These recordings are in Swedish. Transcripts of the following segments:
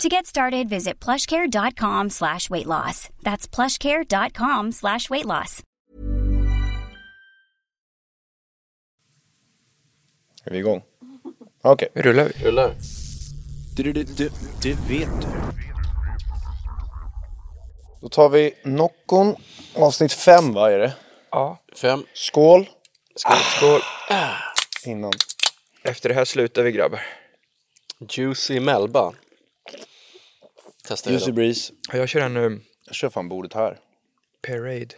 To get started, visit plushcare.com slash weight loss. That's plushcare.com slash weight loss. Är vi igång? Okej. Rullar vi? Rullar. Du, du, du, det vet du. Då tar vi Noccon, avsnitt fem va är det? Ja. Fem. Skål! Skål. Skål. Innan. Efter det här slutar vi grabbar. Juicy Melba. Testar jag Juicy då. Breeze. Ja, Jag kör en um, Jag kör fan bordet här. Parade.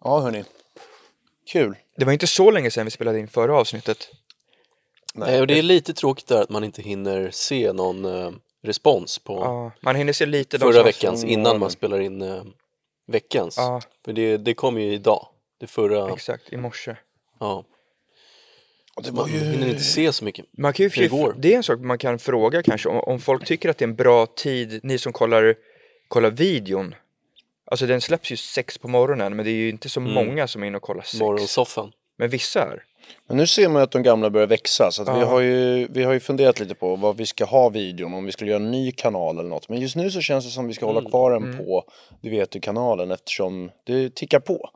Ja hörni. Kul. Det var inte så länge sedan vi spelade in förra avsnittet. Nej, och det är lite tråkigt där att man inte hinner se någon eh, respons på Ja, man hinner se lite de förra som- veckans som- innan man spelar in eh, veckans. Ja. För det, det kom ju idag. Det förra, Exakt, i morse. ja. Och det Man hinner inte se så mycket. Man kan ju, Det går. det är en sak man kan fråga kanske, om, om folk tycker att det är en bra tid, ni som kollar, kollar videon. Alltså den släpps ju sex på morgonen, men det är ju inte så många som är inne och kollar sex. Morgonsoffan. Men vissa är. Men nu ser man ju att de gamla börjar växa så att vi, Ja. har ju, vi har ju funderat lite på vad vi ska ha videon, om vi skulle göra en ny kanal eller något. Men just nu så känns det som vi ska hålla kvar den på Du vet du kanalen eftersom det tickar på.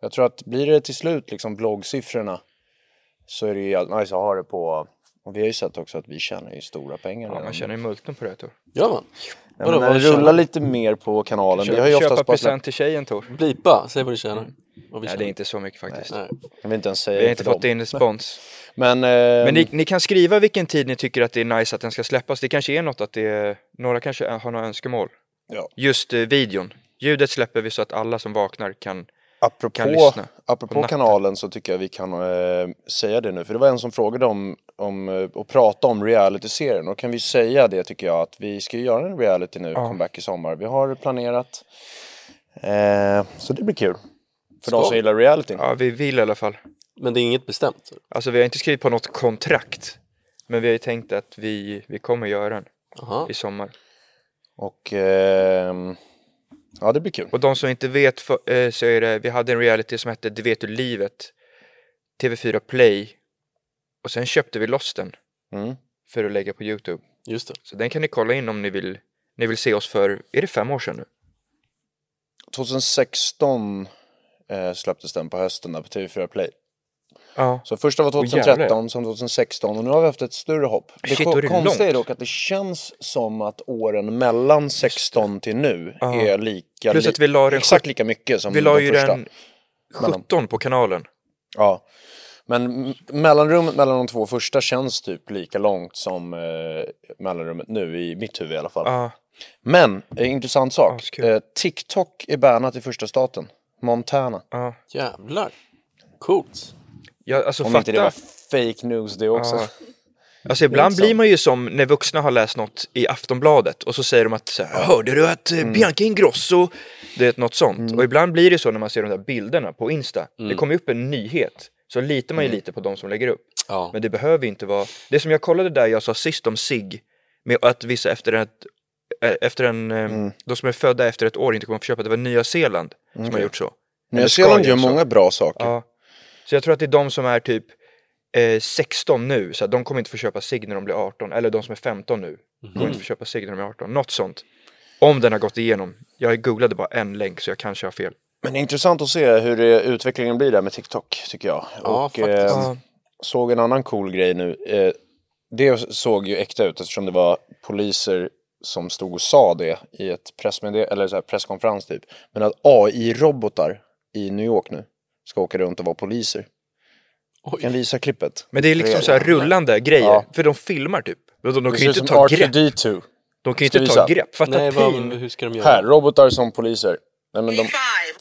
Jag tror att blir det till slut liksom bloggsiffrorna så är det ju jävligt nice att ha det på och vi har ju sett också att vi tjänar ju stora pengar Ja, man tjänar ju multum på det här Tor. Gör man? Nej, Vadå, men det rullar lite mer på kanalen, vi har ju Köp, köpa oftast present till tjejen Tor. Blipa, säg vad du tjänar. Vad vi Nej, det är inte så mycket faktiskt. Nej. jag vill inte ens säga Vi har inte fått dem. in respons. Men, eh, Men ni, ni kan skriva vilken tid ni tycker att det är nice att den ska släppas. Det kanske är något att det är, några kanske har några önskemål. Ja. Just eh, videon. Ljudet släpper vi så att alla som vaknar kan, Apropå, kan lyssna på apropå kanalen så tycker jag vi kan eh, säga det nu. För det var en som frågade om, om eh, att prata om reality-serien. Och kan vi säga det tycker jag att vi ska göra en reality nu, comeback i sommar. Vi har planerat. Eh, så det blir kul. För de Ska som gillar reality. ja vi vill i alla fall. Men det är inget bestämt? Alltså vi har inte skrivit på något kontrakt. Men vi har ju tänkt att vi, vi kommer göra den Jaha. i sommar. Och ehm, ja, det blir kul. Och de som inte vet för, eh, så är det, vi hade en reality som hette Det vet du livet. TV4 Play. Och sen köpte vi loss den Mm. för att lägga på Youtube. Just det. Så den kan ni kolla in om ni vill, ni vill se oss för, är det fem år sedan nu? 2016 eh, släpptes den på hösten där på TV4 Play. Ja. Så första var Åh, 2013, jävlar. sen 2016 och nu har vi haft ett större hopp. Det, Shit, det konstiga är dock att det känns som att åren mellan 16 till nu Ja. är lika, Plus att vi la den exakt lika mycket som Vi la ju första. den 17 på kanalen. Ja. Men mellanrummet mellan de två första känns typ lika långt som eh, mellanrummet nu, i mitt huvud i alla fall. Ja. Men, eh, intressant sak. Askul. Eh, TikTok är bannat i första staten. Montana. Ja. Jävlar. Coolt. Ja, alltså Om fatta. inte det var fake news det också. Ja. Alltså ibland Liksom. blir man ju som när vuxna har läst något i Aftonbladet och så säger de att så här, hörde du att Mm. eh, Bianca Ingrosso, det är något sånt. Och ibland blir det så när man ser de där bilderna på Insta. Det kommer ju upp en nyhet, så litar man ju Mm. lite på de som lägger upp. Ja. Men det behöver ju inte vara, det som jag kollade där jag sa sist om sig med att vissa efter ett eh, efter en, eh, Mm. de som är födda efter ett år inte kommer att få köpa, det var Nya Zeeland som har gjort så. Nya Zeeland gör många bra saker. Ja. Så jag tror att det är de som är typ eh, 16 nu, så att de kommer inte få köpa cigg när de blir 18. Eller de som är 15 nu, kommer inte få köpa cigg när de är 18. Något sånt. Om den har gått igenom. Jag googlade bara en länk så jag kanske har fel. Men det är intressant att se hur det, utvecklingen blir där med TikTok, tycker jag. Ja, och faktiskt. eh, såg en annan cool grej nu. Eh, det såg ju äkta ut eftersom det var poliser som stod och sa det i ett pressmedde- eller så här presskonferens typ. Men att AI-robotar i New York nu ska åka runt och vara poliser. Jag kan visa klippet. Men det är liksom så här rullande grejer, Ja. för de filmar typ. De, de, Det kan ju inte ta grepp. R2D2. De kan ju inte vi ta visa? grepp. Fatta Nej, vad, hur ska de göra? Här, robotar som poliser. Nej men de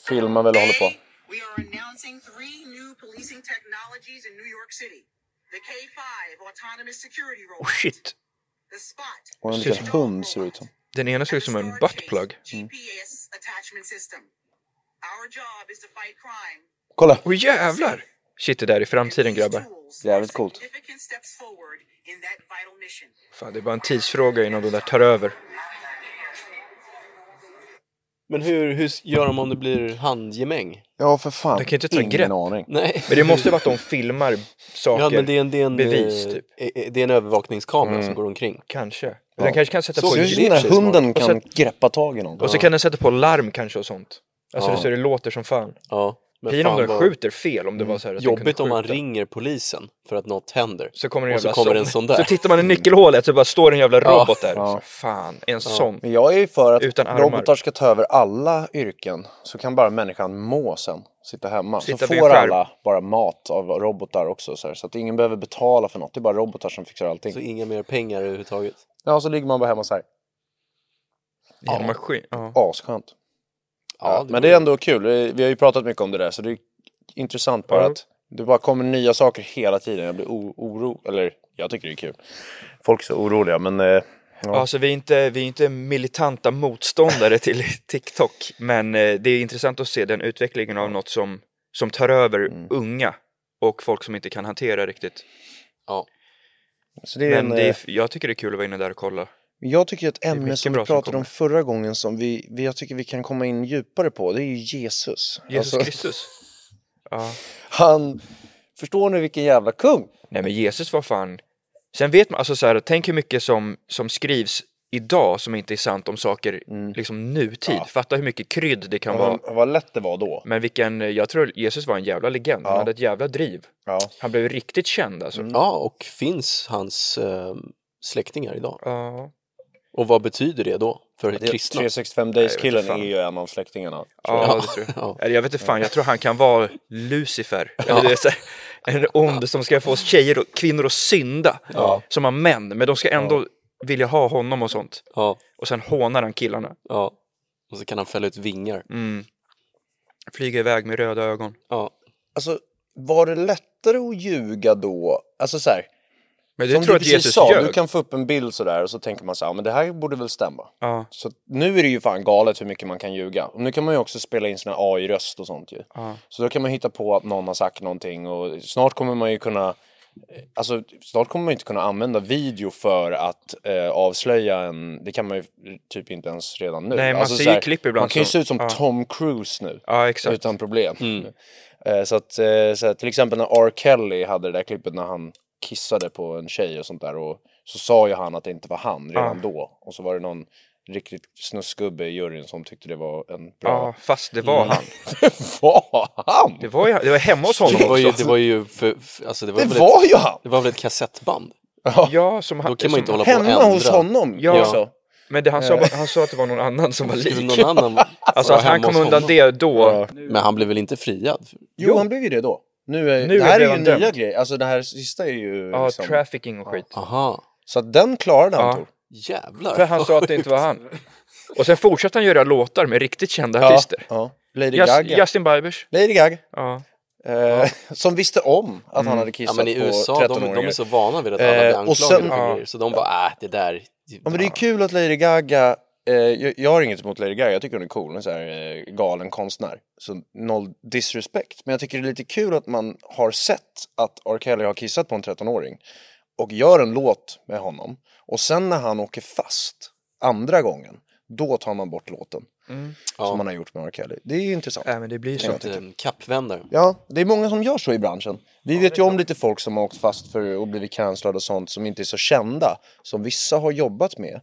filmar väl och håller på. We are announcing three new policing technologies in New York City. The K5 autonomous security robot. Oh shit. The Spot. Och en liten hund ser ut som. Den ena ser ut som en buttplug. GPS attachment system. Our job is to fight crime. Kolla! Åh jävlar! Shit, det där är framtiden grabbar. Jävligt coolt. significant steps forward in that vital mission. Fan, det är bara en tidsfråga innan de där tar över. Men hur, hur gör de om det blir handgemäng? Ja för fan, Det kan ju inte ta ingen grepp. aning. Nej. Men det måste vara att de filmar saker. Ja, men det är en, det är en, Bevis, eh, typ. eh, det är en övervakningskamera som går omkring. Kanske. Den kanske kan sätta Så på Det är det ju ljud. som och för sig hunden smart. kan Och greppa tag i någon. Och så kan den sätta på larm kanske och sånt. Alltså Ja. så det låter som fan. Ja, Pin om den vad skjuter fel om det var så här att Jobbigt om man ringer polisen för att något händer. Så kommer en och så kommer en sån där. Så tittar man i nyckelhålet så bara står en jävla Ja. robot där. Ja. Så fan, en sån. Men jag är ju för att Utan armar. robotar ska ta över alla yrken. Så kan bara människan må sen. Sitta hemma. Sitta så får skärm. alla bara mat av robotar också. Så, här, så att ingen behöver betala för något. Det är bara robotar som fixar allting. Så inga mer pengar överhuvudtaget. Ja, så ligger man bara hemma så här. En maskin. Ja. Asskönt. Ja, Ja, men det är ändå kul. Vi har ju pratat mycket om det där. Så det är intressant bara Ja. att det bara kommer nya saker hela tiden. Jag blir o- oro... Eller jag tycker det är kul. Folk är så oroliga men... Eh, ja. Alltså vi är, inte, vi är inte militanta motståndare till TikTok. Men eh, det är intressant att se den utvecklingen av något som, som tar över Mm. unga. Och folk som inte kan hantera riktigt. Ja. Så det är Men en, det eh, är, jag tycker det är kul att vara inne där och kolla. Jag tycker ett är ämne som vi som pratade kommer. om förra gången som vi, vi, jag tycker vi kan komma in djupare på, det är ju Jesus. Jesus Alltså, Kristus. Ja. Han, förstår ni vilken jävla kung? Nej men Jesus var fan... Sen vet man, alltså så här, tänk hur mycket som, som skrivs idag som inte är sant om saker liksom nutid. Mm. Ja. Fatta hur mycket krydd det kan vara. Vad, lätt det var då. Men vilken, jag tror Jesus var en jävla legend. Han Ja. hade ett jävla driv. Ja. Han blev riktigt känd alltså. ja, och finns hans eh, släktingar idag? Ja. Och vad betyder det då för Det- kristna? 365 Nej, Days-killen är ju en av släktingarna. Ja, jag. det tror jag. Ja. Eller jag vet inte fan, jag tror han kan vara Lucifer. Så här, en ond som ska få tjejer och kvinnor att synda. Ja. Som har män, men de ska ändå vilja ha honom och sånt. Ja, Och sen hånar han killarna. ja. Och så kan han fälla ut vingar. Mm. Flyga iväg med röda ögon. Ja, Alltså, var det lättare att ljuga då? Alltså så här, Men det som tror du att precis Jesus sa, ljög. du kan få upp en bild sådär och så tänker man så här, "Ja, men det här borde väl stämma. Ja, Så nu är det ju fan galet hur mycket man kan ljuga. Och nu kan man ju också spela in sina AI-röst och sånt ju. ja. Så då kan man hitta på att någon har sagt någonting och snart kommer man ju kunna Alltså snart kommer man inte kunna använda video för att eh, avslöja en, det kan man ju typ inte ens redan nu. Nej, man alltså, ser ju här, klipp ibland Man kan ju se ut som ja. Tom Cruise nu. ja exakt. Utan problem. Eh, så att, eh, så att till exempel när R. Kelly hade det där klippet när han kissade på en tjej och sånt där och så sa ju han att det inte var han redan då. Och så var det någon riktigt snuskgubbe i juryn som tyckte det var en Ja, bra... fast det var han. var han? Det var, ju, det var hemma hos honom det var ju, också. det var ju, för, för, alltså det var, Det väl var ett, ju han! det var väl ett kassettband? Ja, som han, Då kan man inte hålla på och Hemma ändra. hos honom Ja. också. Men det, han, sa, bara- han sa att det var någon annan som var lik. någon annan Alltså att han kom undan honom? det då. Men han blev väl inte friad? Jo, han blev ju det då. Nu är, Nu det här är ju nya grejer. Alltså det här sista är ju Ja, liksom... trafficking och skit. Aha, Så att den klarade han Ja. Tor. jävlar. För han sa att det inte var han. Och sen fortsatte han göra låtar med riktigt kända Ja, artister. ja. Lady Just, Gaga. Justin Biebers. Lady Gaga. Ja. Eh, som visste om att han hade Ja kissat men i på USA, de, 13-åringar. de är så vana vid att alla Eh, blir och anklagade sen- för ja. grejer. Så de bara, äh, det där... Ja men det är kul att Lady Gaga, eh, jag, jag har inget emot Lady Gaga, jag tycker hon är cool, en så här eh, galen konstnär. Så noll disrespect. Men jag tycker det är lite kul att man har sett att R. Kelly har kissat på en 13-åring och gör en låt med honom. Och sen när han åker fast andra gången, då tar man bort låten. Ja. Som man har gjort med R. Kelly. Det är ju intressant. Nej men det blir så. En kappvändare. Ja, det är många som gör så i branschen. Vi vet ju om lite folk som har åkt fast för och blivit cancellade och sånt som inte är så kända. Som vissa har jobbat med.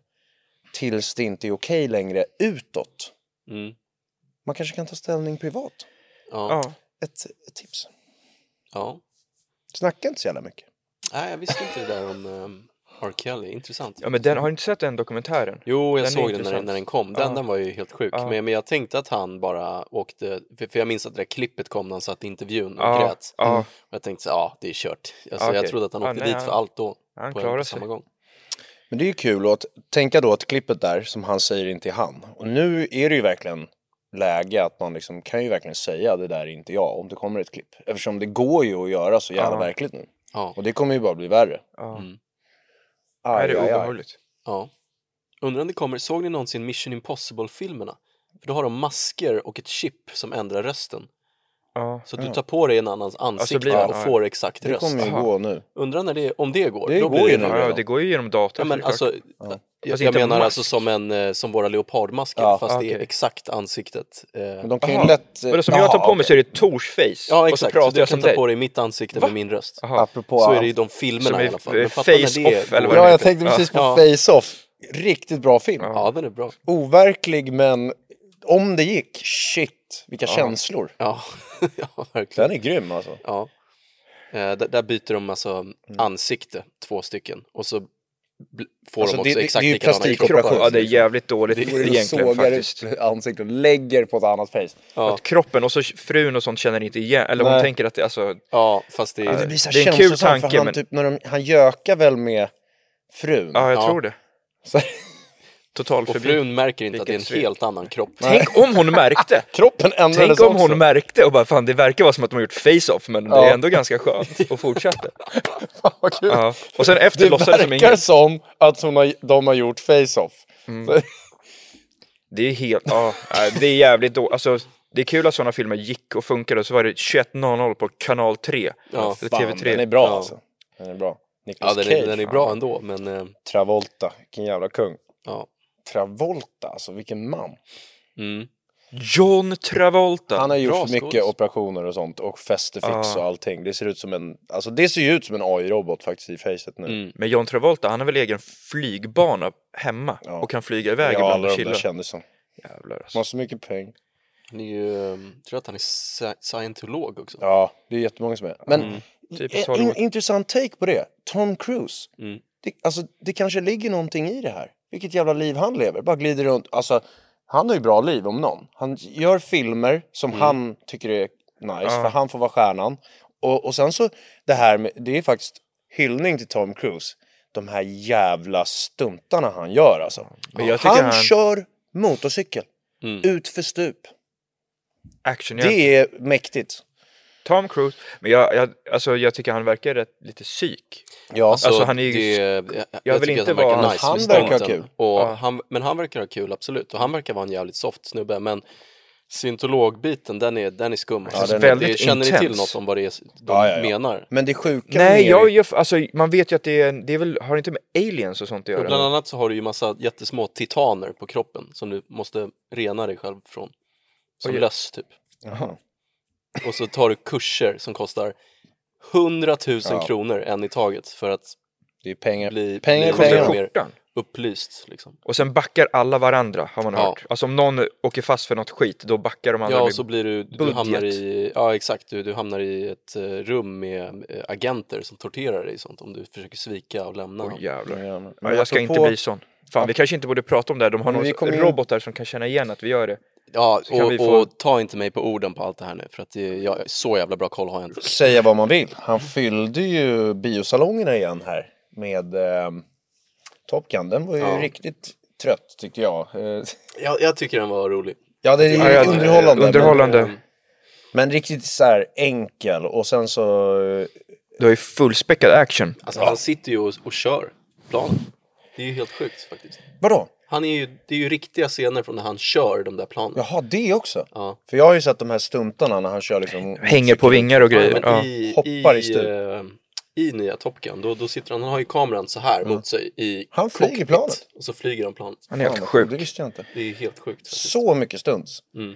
Tills det inte är okej längre utåt. Mm. Man kanske kan ta ställning privat. Ja. Ja. Ett, ett tips. ja. Snacka inte så jävla mycket. Nej, jag visste inte det där om um, R. Kelly. Intressant. ja men den, har du inte sett den dokumentären? Jo, jag Den såg den när, när den kom. Den, Ja. den var ju helt sjuk. Ja. Men, men jag tänkte att han bara åkte, för, för jag minns att det där klippet kom när han satt i intervjun och Ja, grät. ja. Och jag tänkte så, ja det är kört. Alltså, Okej. Jag trodde att han Ja, åkte nej, dit för allt då. han på, klarar på sig. samma gång. Men det är ju kul att tänka då att klippet där som han säger inte är han. Och nu är det ju verkligen läge att man liksom kan ju verkligen säga det där är inte jag om det kommer ett klipp. Eftersom det går ju att göra så jävla Ja. verkligt nu. Ja, Och det kommer ju bara bli värre. Ja. Mm. Aj, det är aj, aj. obehagligt. ja. undrar om det kommer, såg ni någonsin Mission Impossible-filmerna? För då har de masker och ett chip som ändrar rösten. Ja. Så att du tar på dig en annans ansikte blir det- och ja. får exakt Det röst. kommer ju gå nu. Undrar när det, om det går? Det Då går blir ju det nu. Ja, det går ju genom datorn. Ja, men alltså, jag, jag menar mask. alltså som, en, eh, som våra leopardmasker Ja, fast det är exakt ansiktet. Eh, Men de kan ju lätt... Vadå, som jag tar på mig så är det Tors face. ja och så exakt, så, du jag kan ta dig. på dig mitt ansikte Va? med min röst. Apropå... Så är det i de filmerna Som i alla fall. Men det face-off, eller vad Ja, det jag tänkte precis på Ja. Face-Off. Riktigt bra film. Ja, den är bra. Overklig men om det gick, shit, vilka känslor. Ja, ja verkligen. Den är grym alltså. Ja. Eh, där, där byter de alltså Mm. ansikte, två stycken. Och så får Alltså, de det- också det- exakt det är ju plastikoperation. Ja, det är jävligt dåligt Det är egentligen sågar faktiskt. ut ansiktet och lägger på ett annat face. Ja, Att kroppen och så frun och sånt känner inte igen, eller hon Nej. tänker att det, alltså, ja, fast det Det är... blir så här Det är en kul tanke, han, men- typ, när de, han gökar väl med frun. ja jag Ja. tror det. Så, Total Och frun märker inte att det är en svek. helt annan kropp. Tänk om hon märkte! kroppen ändrades Tänk om också. hon märkte och bara fan det verkar vara som att de har gjort face-off men det Ja. är ändå ganska skönt och fortsatte. Fan, vad kul. Ja. Och sen efter Det låtsades som verkar inget. som att hon har, de har gjort face-off. Mm. Så- Det är helt, ja, nej, det är jävligt då. Alltså, det är kul att sådana filmer gick och funkade och så var det 21.00 på kanal 3. Ja, eller Fan, TV3. den är bra Ja. alltså. Den är bra. Ja, Nicolas den är, Cage. den är bra ändå, men eh, Travolta, vilken jävla kung. ja. Travolta, alltså vilken man. Mm. John Travolta. Han har gjort Bra för mycket skådis. operationer och sånt och fästefix Ja. och allting. Det ser ut som en, alltså det ser ju ut som en AI-robot faktiskt i facet nu. Mm. Men John Travolta, han har väl egen flygbana hemma Ja. och kan flyga iväg Ja, ibland alla och chilla. kändisarna. Jävlar alltså. har så mycket pengar. Han är ju, eh, tror att han är sci- scientolog också. Ja, det är jättemånga som är. Men Mm. En, intressant take på det. Tom Cruise. Mm. Det, alltså, det kanske ligger någonting i det här. Vilket jävla liv han lever. Bara glider runt. Alltså, han har ju bra liv om någon. Han gör filmer som Mm. han tycker är nice, för han får vara stjärnan. Och, och sen så, det här med, det är faktiskt hyllning till Tom Cruise. De här jävla stuntarna han gör alltså. Han, han- kör motorcykel. Mm. Ut för stup. Action. Det är mäktigt. Tom Cruise. Men jag, jag, alltså, jag tycker han verkar rätt, lite psyk. Ja, Alltså, han är ju- det, jag, jag vill inte att han verkar vara- nice han verkar ha kul. Och Ja. han, men han verkar ha kul, absolut. Och han verkar vara en jävligt soft snubbe. Men scientologbiten, den är, den är skum. Ja, Alltså, den är det, väldigt känner ni till intens. något om vad det är de Ja, ja, ja. menar? Men det sjuka Nej, jag, jag, alltså, man vet ju att det är, det är väl, har det inte med aliens och sånt att Och göra? bland annat så har du ju massa jättesmå titaner på kroppen som du måste rena dig själv från. Som löss typ. Jaha. Och så tar du kurser som kostar 100 000 Ja. kronor en i taget för att Det är pengar. bli, Pengar, bli pengar. mer upplyst. Liksom. Och sen backar alla varandra, har man Ja. hört. Alltså om någon åker fast för något skit, då backar de andra. Ja, och så blir du, du hamnar i, ja exakt, du, du hamnar i ett eh, rum med eh, agenter som torterar dig och sånt om du försöker svika och lämna dem. jävlar. Ja, jag ska inte bli sån. Fan, vi kanske inte borde prata om det här. De har några in- robotar som kan känna igen att vi gör det. Ja, och, få- och ta inte mig på orden på allt det här nu för att det, jag, så jävla bra koll har jag inte. säga vad man vill. Han fyllde ju biosalongerna igen här med eh, Top Gun. Den var ju Ja. riktigt trött tyckte jag. Eh, Jag, jag tycker den var rolig. ja, det är ju Ja, ja, underhållande. underhållande. Men, men riktigt så här enkel och sen så... eh, Du har ju fullspäckad action. Alltså han sitter ju och, och kör planen. Det är ju helt sjukt faktiskt. Vadå? Han är ju, det är ju riktiga scener från när han kör de där planen. Jaha, det också? Ja. För jag har ju sett de här stuntarna när han kör liksom... Hänger på vingar och grejer. Ja, i, Hoppar i i, stup. eh, i nya Top Gun, då, då sitter han, han har ju kameran så här mot sig i Han flyger cockpit, planet. Och så flyger han planet. Han är helt sjuk. Det visste jag inte. Det är helt sjukt faktiskt. Så mycket stunts. Mm.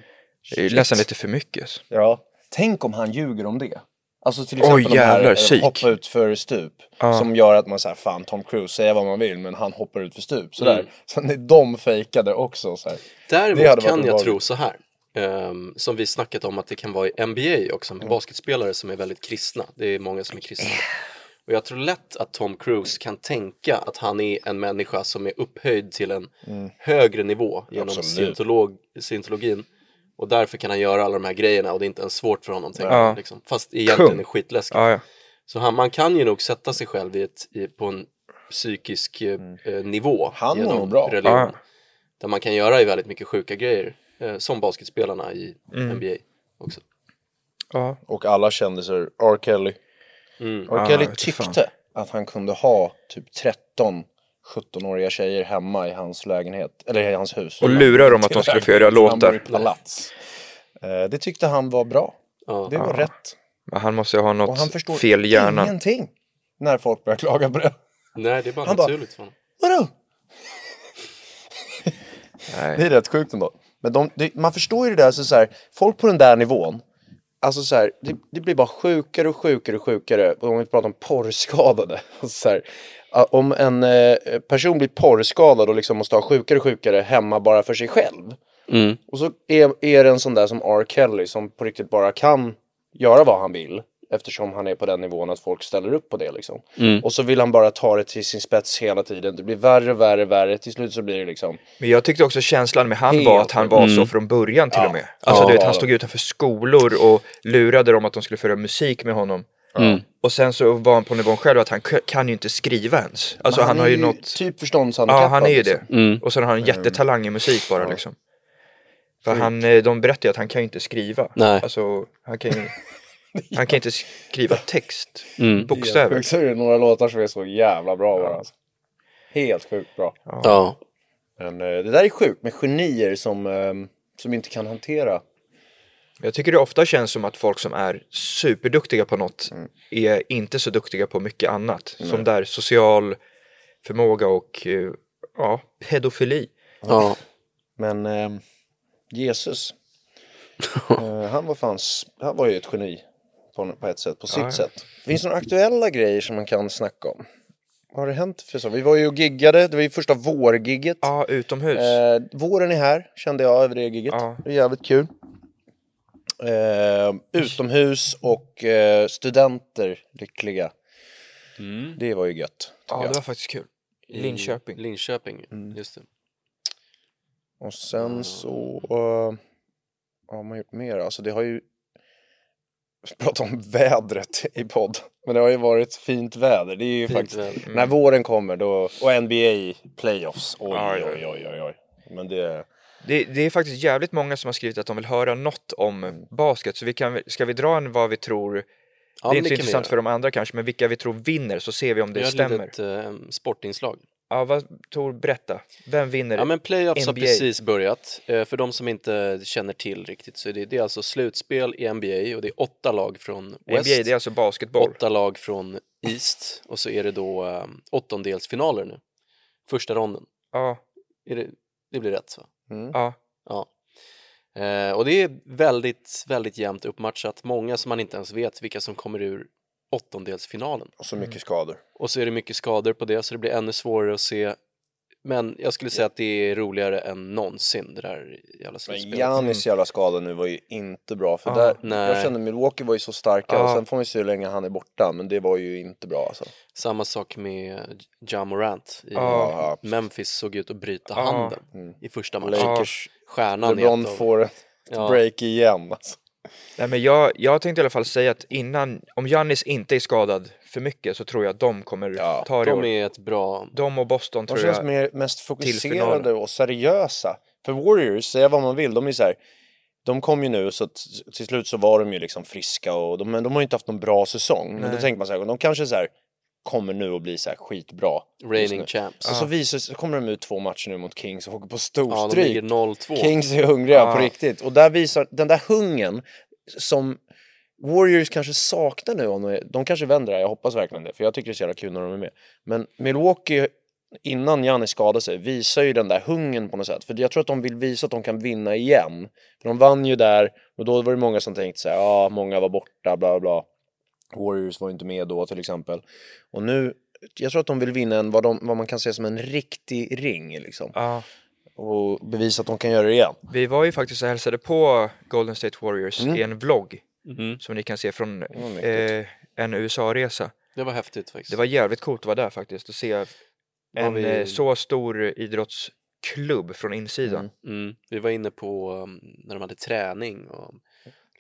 Det är ju nästan lite för mycket. alltså. Ja. Tänk om han ljuger om det. Alltså till exempel Oj, de här jävlar, eh, hoppa ut för stup. Ja. Som gör att man säger fan Tom Cruise, säga vad man vill men han hoppar ut för stup. Sådär. Mm. Så när de fejkade också så här. Det hade Däremot kan jag tro så här. ehm, som vi snackat om att det kan vara i NBA också, med basketspelare som är väldigt kristna. Det är många som är kristna. Och jag tror lätt att Tom Cruise kan tänka att han är en människa som är upphöjd till en högre nivå genom scientolog, scientologin. Och därför kan han göra alla de här grejerna och det är inte ens svårt för honom. Tänker Ja. liksom. Fast egentligen är skitläskigt. Ja, ja. Så han, man kan ju nog sätta sig själv i ett, i, på en psykisk eh, eh, nivå Han genom bra. religion. Ja. Där man kan göra väldigt mycket sjuka grejer. Eh, som basketspelarna i Mm. NBA också. ja. Och alla kändisar, R. Kelly. Mm. R. Kelly vet tyckte fan. att han kunde ha typ 13 17-åriga tjejer hemma i hans lägenhet, eller i hans hus. Och lurar dem att de skulle få göra låtar. palats. Eh, Det tyckte han var bra. Ja. Det var rätt. Men han måste ju ha Och han något förstår fel i hjärnan. ingenting när folk börjar klaga på det. Nej, det är bara Han naturligt för honom. Vadå? Nej. Det är rätt sjukt ändå. Men de, det, man förstår ju det där, så, så här, folk på den där nivån, alltså så här, det, det blir bara sjukare och sjukare och sjukare. Om vi pratar om porrskadade. Alltså så här, om en eh, person blir porrskadad och liksom måste ha sjukare och sjukare hemma bara för sig själv. Mm. Och så är, är det en sån där som R. Kelly som på riktigt bara kan göra vad han vill. Eftersom han är på den nivån att folk ställer upp på det liksom. Och så vill han bara ta det till sin spets hela tiden. Det blir värre, värre, värre. Till slut så blir det liksom Men jag tyckte också känslan med han Helt var att han var så från början till och med. Alltså Ja. du vet, han stod utanför skolor och lurade dem att de skulle föra musik med honom. Och sen så var han på nivån själv att han kan ju inte skriva ens. Alltså han, är har ju något... Typ förståndshandikappad. Ja, han är ju det. liksom. Och sen har han en jättetalang i musik bara liksom. För han, eh, de berättar ju att han kan ju inte skriva. Nej. Alltså, han kan ju... Han kan inte skriva text, Mm. bokstäver. Sjukt så är det några låtar som är så jävla bra bara. Alltså. Helt sjukt bra. Ja. Men eh, det där är sjukt med genier som, eh, som inte kan hantera. Jag tycker det ofta känns som att folk som är superduktiga på något är inte så duktiga på mycket annat. Som där social förmåga och eh, ja, pedofili. ja. Men eh, Jesus, eh, han var fans, han var ju ett geni på, på ett sätt, på sitt ja. sätt. Finns det några aktuella grejer som man kan snacka om? Vad har det hänt för så? Vi var ju och giggade, det var ju första vårgigget. Ja, utomhus. Eh, våren är här, kände jag över det gigget. Ja. Det är jävligt kul. Eh, utomhus och eh, studenter lyckliga. Det var ju gött. ja, jag. det var faktiskt kul. Linköping. Linköping, just det. Och sen så... Uh, vad har man gjort mer? Alltså det har ju... Prata om vädret i podd. Men det har ju varit fint väder. Det är ju Fint faktiskt... väder. När våren kommer då... Och NBA playoffs. Oj, Oj, oj, oj, oj. Men det... Det, det är faktiskt jävligt många som har skrivit att de vill höra något om basket. Så vi kan, ska vi dra en vad vi tror Ja, det är inte så intressant för de andra kanske, men vilka vi tror vinner så ser vi om det Vi har stämmer. ett litet eh, sportinslag. Ja, vad Tor, berätta. Vem vinner? Ja men playoffs har NBA. precis börjat. Eh, För de som inte känner till riktigt så är det, det är alltså slutspel i NBA och det är åtta lag från West, NBA, det är alltså basketboll. åtta lag från East och så är det då um, åttondelsfinaler nu. Första ronden. Ja, Är det, det blir rätt va? ja. Ja. Eh, och det är väldigt, väldigt jämnt uppmatchat. Många som man inte ens vet vilka som kommer ur åttondelsfinalen. Och så mycket skador. Och så är det mycket skador på det så det blir ännu svårare att se. Men jag skulle säga att det är roligare än någonsin det där jävla Men slutspelet. Janis jävla skada nu var ju inte bra. För Ah, där, nej. jag kände Milwaukee var ju så starka. Ah. Och sen får vi se hur länge han är borta. Men det var ju inte bra alltså. Samma sak med Ja Morant i absolut. Memphis såg ut att bryta Ja. handen i första matchen. Lakers, Stjärnan LeBron får ett Ja. break igen. Alltså. Nej, men jag, jag tänkte i alla fall säga att innan, om Giannis inte är skadad för mycket så tror jag att de kommer Ja, ta det i De år. är ett bra... De och Boston De tror känns jag. mer, mest fokuserade och seriösa. För Warriors, säga vad man vill, de är så här. De kom ju nu så till slut så var de ju liksom friska och de, men de har ju inte haft någon bra säsong. Men då Nej. tänker man så här, de kanske så här kommer nu att bli så här skitbra. nu. champs. Och så visar så kommer de ut två matcher nu mot Kings och åker på Ja, de storstryk. ligger 0-2. Kings är hungriga Ja. på riktigt. Och där visar den där hungern som Warriors kanske saknar nu. Om de, de kanske vänder det jag hoppas verkligen det. För jag tycker det är så jävla kul när de är med. Men Milwaukee, innan Giannis skadade sig, visar ju den där hungern på något sätt. För jag tror att de vill visa att de kan vinna igen. För de vann ju där, och då var det många som tänkte så här, ja, många var borta, bla bla. Warriors var inte med då till exempel. Och nu, jag tror att de vill vinna en, vad, de, vad man kan se som en riktig ring liksom. Ja, Och bevisa att de kan göra det igen. vi var ju faktiskt och hälsade på Golden State Warriors Mm. i en vlogg Mhm. som ni kan se från eh, en USA-resa. Det var häftigt faktiskt. Det var jävligt coolt att vara där faktiskt och se en vi- eh, så stor idrottsklubb från insidan. Mm. Vi var inne på um, när de hade träning och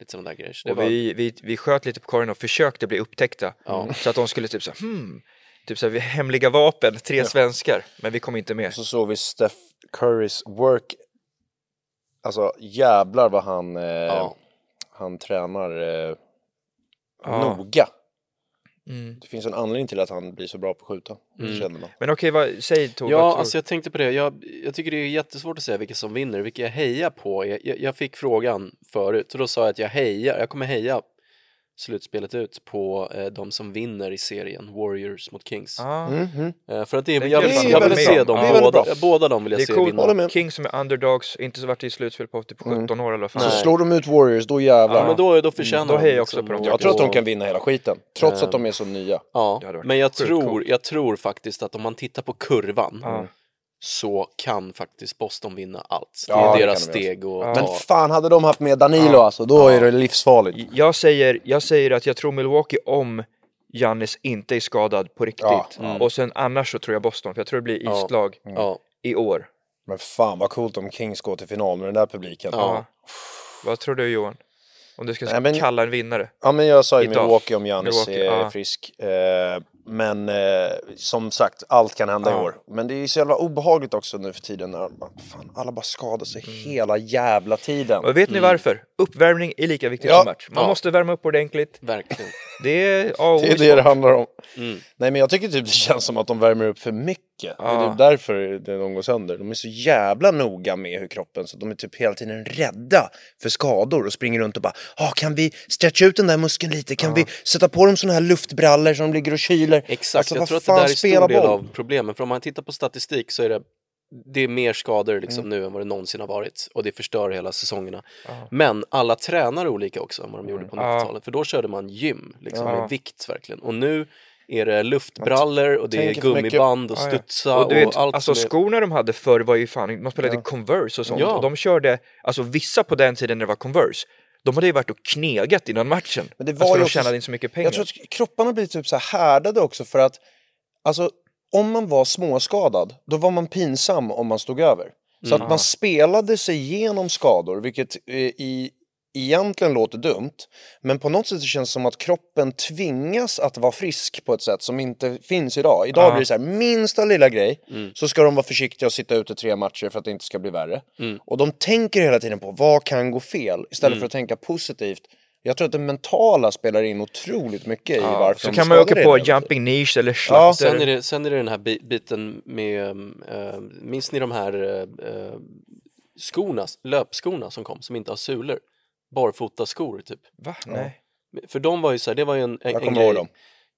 lite sådana där grejer. Så Och var... vi, vi, vi sköt lite på korgen och försökte bli upptäckta. Ja. Så att de skulle typ så här, hmm, typ så här, hemliga vapen, tre svenskar, men vi kom inte med. Och så såg vi Steph Currys work. Alltså jävlar vad han, eh, Ja. han tränar eh, Ja. Noga. Det finns en anledning till att han blir så bra på att skjuta. Man. Men okej, vad, säg Tove, Ja, alltså jag tänkte på det. Jag, jag tycker det är jättesvårt att säga vilka som vinner, vilka jag hejar på. Jag, jag, jag fick frågan förut och då sa jag att jag hejar, jag kommer heja slutspelet ut på eh, de som vinner i serien, Warriors mot Kings. Ja, Eh, för att det, Det jag vill, jag vill se dem, väldigt båda, båda de vill jag det är se coolt. vinna. Kings som är underdogs, inte så varit i slutspel på typ 17 år i alla fall. Så slår de ut Warriors, då jävlar. Ja, men då, då förtjänar Mm, då de hejar jag liksom också på dem. jag tror att de kan vinna hela skiten. Trots att de är så nya. Ja, men jag tror, jag tror faktiskt att om man tittar på kurvan. Så kan faktiskt Boston vinna allt. Det Ja, är det deras kan de steg och Ja. Men fan, hade de haft med Danilo alltså, då är det livsfarligt. Jag säger, jag säger att jag tror Milwaukee om Giannis inte är skadad på riktigt. Ja, Och sen annars så tror jag Boston, för jag tror det blir Ja. islag Ja. i år. Men fan vad coolt om Kings går till final med den där publiken. Ja. Vad tror du Johan? Om du ska Nej, men- kalla en vinnare? Ja men jag sa ju. Milwaukee om Milwaukee, är ja. frisk. Eh, men eh, som sagt, allt kan hända Ja. i år. Men det är ju så jävla obehagligt också nu för tiden när man- fan, alla bara skadar sig Mm. hela jävla tiden. Och vet ni varför? Uppvärmning är lika viktigt Ja. som match. Man Ja. måste värma upp ordentligt. Verkligen. Det är A Det är det det handlar om. Mm. Nej men jag tycker typ det känns som att de värmer upp för mycket. Det är typ därför det- de går sönder. De är så jävla noga med hur kroppen, så de är typ hela tiden rädda för skador och springer runt och bara ah, kan vi stretcha ut den där muskeln lite? Kan vi sätta på dem såna här luftbrallor som ligger och kyler? Exakt, Alltså, jag tror att det där är stor del boll. av problemet. För om man tittar på statistik så är det, det är mer skador liksom nu än vad det någonsin har varit. Och det förstör hela säsongerna. Men alla tränar olika också än vad de gjorde på Ja. 90-talet. För då körde man gym, liksom, Ja. med vikt verkligen. Och nu är det luftbrallor och det är gummiband och Ja, ja. studsa Och vet, allt alltså är... skorna de hade förr var ju fan, de spelade Converse och sånt. Ja. Och de körde, alltså vissa på den tiden när det var Converse, de hade ju varit och knegat innan matchen. Men det var alltså, ju de också- tjänade inte så mycket pengar. Jag tror att kropparna blir typ så här härdade också för att alltså om man var småskadad då var man pinsam om man stod över. Så Mm. att man spelade sig igenom skador vilket eh, i, egentligen låter dumt men på något sätt så känns det som att kroppen tvingas att vara frisk på ett sätt som inte finns idag. Idag Ja. blir det så här minsta lilla grej så ska de vara försiktiga och sitta ute tre matcher för att det inte ska bli värre. Och de tänker hela tiden på vad kan gå fel istället för att tänka positivt. Jag tror att det mentala spelar in otroligt mycket i varför så de kan man åka på jumping niche eller Ja, slakter. Sen är, det, sen är det den här bi- biten med, äh, minns ni de här äh, skorna, löpskorna som kom, som inte har sulor? Barfotaskor typ. Va? Nej. För de var ju så här, det var ju en, en, Jag en kommer grej. ihåg dem.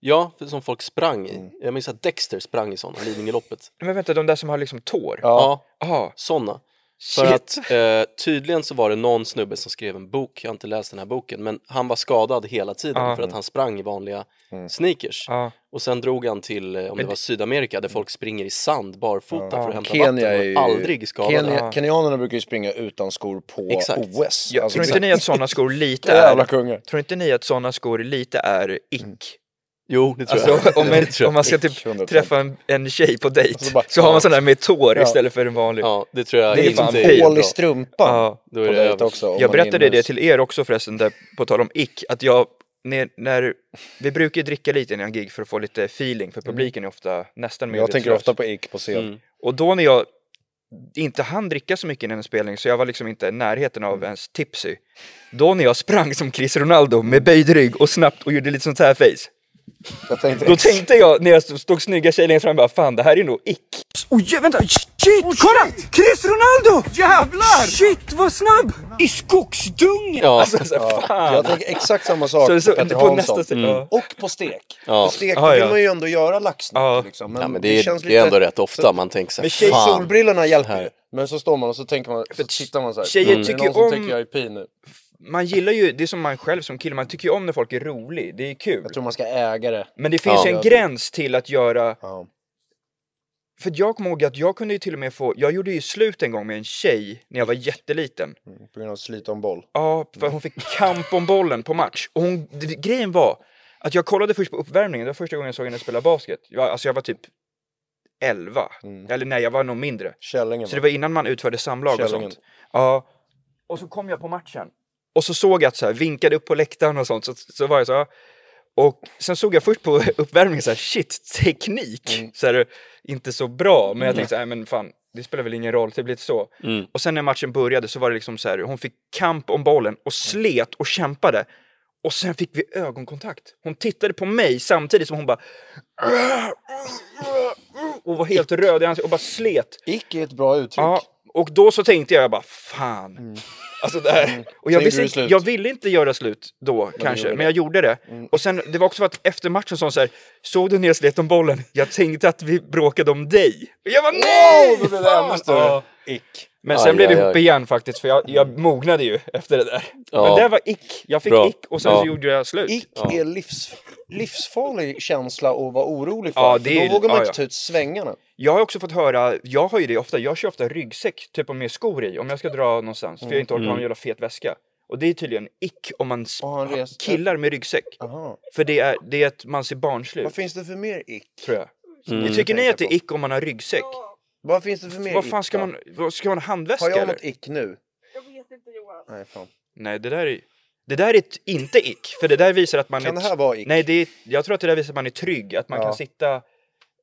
Ja, för som folk sprang i. Jag minns att Dexter sprang i sådana, Lidingöloppet. Men vänta, de där som har liksom tår? Ja. Ja, Aha. sådana. För Shit. att eh, tydligen så var det någon snubbe som skrev en bok, jag har inte läst den här boken, men han var skadad hela tiden Ja. för att han sprang i vanliga Mm. sneakers. Ja. Och sen drog han till, eh, om det var Sydamerika, där folk springer i sand barfota för att hämta Kenya vatten är och ju... aldrig skadade. Kenya, Kenyanerna brukar ju springa utan skor på Exakt. OS. Alltså, tror inte ni att sådana skor lite är... kungar. Tror inte ni att sådana skor lite är ick? Jo, det tror Alltså jag. om, en, om man ska 100%. typ träffa en, en tjej på dejt så bara- så har man sådana där med tår Ja. istället för en vanlig. Ja, det tror jag Det är fan är Hål i strumpan. Ja. Då är på det också. Jag berättade det till er också förresten, där, på tal om ick, att jag, när, när, vi brukar dricka lite innan gig för att få lite feeling, för publiken är ofta nästan Jag tänker ofta på Ick på scen. Mm. Och då när jag inte hann dricka så mycket innan en spelning, så jag var liksom inte i närheten av ens tipsy. Då när jag sprang som Chris Ronaldo med böjd rygg och snabbt och gjorde lite sånt här face. Jag tänkte, Då tänkte jag när jag stod, snygga tjejer längst fram, bara fan det här är nog ick. Oj, vänta! Shit! kolla! Chris Ronaldo! Jävlar! Shit, vad snabb! I skogsdungen! Ja, Alltså, så här, fan. jag tänker exakt samma sak Så, så, på Petter på Hansson. nästa ja. Och på stek. Ja. På stek Ja, vill ja. man ju ändå göra laxnycke Ja. liksom. Men, ja, men det är, känns det är ändå lite... rätt ofta man tänker så här, Men fan. solbrillorna hjälper. Här. Men så står man och så tänker man, så tittar man så här. Tjejer "Mm, tycker det är någon som om- tycker jag är pin nu. Man gillar ju, det är som man själv som kille, man tycker ju om när folk är rolig, det är kul. Jag tror man ska äga det. Men det finns Ja. en gräns till att göra Ja. För jag kommer ihåg att jag kunde ju till och med få, jag gjorde ju slut en gång med en tjej när jag var jätteliten. På grund av slit om boll. Ja, för hon fick kamp om bollen på match. Och hon, grejen var att jag kollade först på uppvärmningen, det var första gången jag såg henne spela basket. Jag, alltså jag var typ 11, eller nej jag var nog mindre. Källingen. Så det var innan man utförde samlag och Källingen. sånt. Ja, och så kom jag på matchen. Och så såg jag att så här, vinkade upp på läktaren och sånt, så, så var jag så här, och sen såg jag först på uppvärmningen så här, shit, teknik. Så här, inte så bra, men jag tänkte så här, men fan, det spelar väl ingen roll, det blir så. Och sen när matchen började så var det liksom så här, hon fick kamp om bollen och slet och kämpade. Och sen fick vi ögonkontakt. Hon tittade på mig samtidigt som hon bara... Och var helt röd i ansiktet och bara slet. Ick är ett bra uttryck. Ja, och då så tänkte jag, jag bara fan. Alltså det här. Och jag, visste inte, jag ville inte göra slut då kanske, gjorde men jag gjorde det. Och sen, det var också för att efter matchen sa hon så här, såg du när jag slet om bollen? Jag tänkte att vi bråkade om dig. Och jag var nej! Blev det fan!" ännu större. Ja. Ick. Men sen Aj, blev vi ihop aj. igen faktiskt, för jag, jag mognade ju efter det där. Ja. Men det var ick. Jag fick Bra. ick och sen Ja. så gjorde jag slut. Ick är livs, livsfarlig känsla att vara orolig för. Ja, för det är- då vågar man ja, inte ja. ta ut svängarna. Jag har också fått höra, jag har ju det ofta, jag kör ofta ryggsäck, typ med skor i, om jag ska dra någonstans, för jag inte orkar ha en jävla fet väska. Och det är tydligen ick om man res- killar med ryggsäck. Aha. För det är, det är att man ser barnslig Vad ut, finns det för mer ick? tror jag. Mm. Tycker ni att det är ick om man har ryggsäck? Vad finns det för mer Vad fan ska man, vad, ska man ha handväska Har jag eller? något ick nu? Jag vet inte Johan. Nej, fan. Nej, det där är det där är ett, inte ick, för det där visar att man Kan är... det här vara ick? Nej, det är, jag tror att det där visar att man är trygg, att man Ja. kan sitta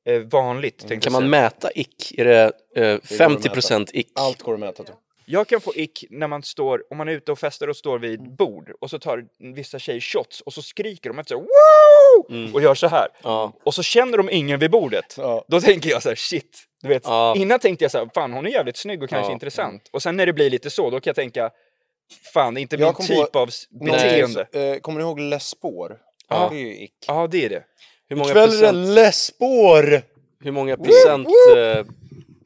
eh, vanligt. tänkte Kan jag man säga. mäta ick? Är det eh, att 50% ick? Allt går att mäta. Tror. Jag kan få ick när man står, om man är ute och festar och står vid bord och så tar vissa tjejer shots och så skriker de efter så här, Woo! och gör så här. Ja. Och så känner de ingen vid bordet. Ja. Då tänker jag så här, shit. Du vet, Ja. innan tänkte jag så här, fan hon är jävligt snygg och kanske Ja. intressant. Och sen när det blir lite så, då kan jag tänka, fan det är inte Jag min typ på av beteende. eh, kommer ni ihåg Les Spår? Ja. Det är ju ick. Ja, det är det. Hur många Ikväll är det procent, Les Spår! hur många procent eh,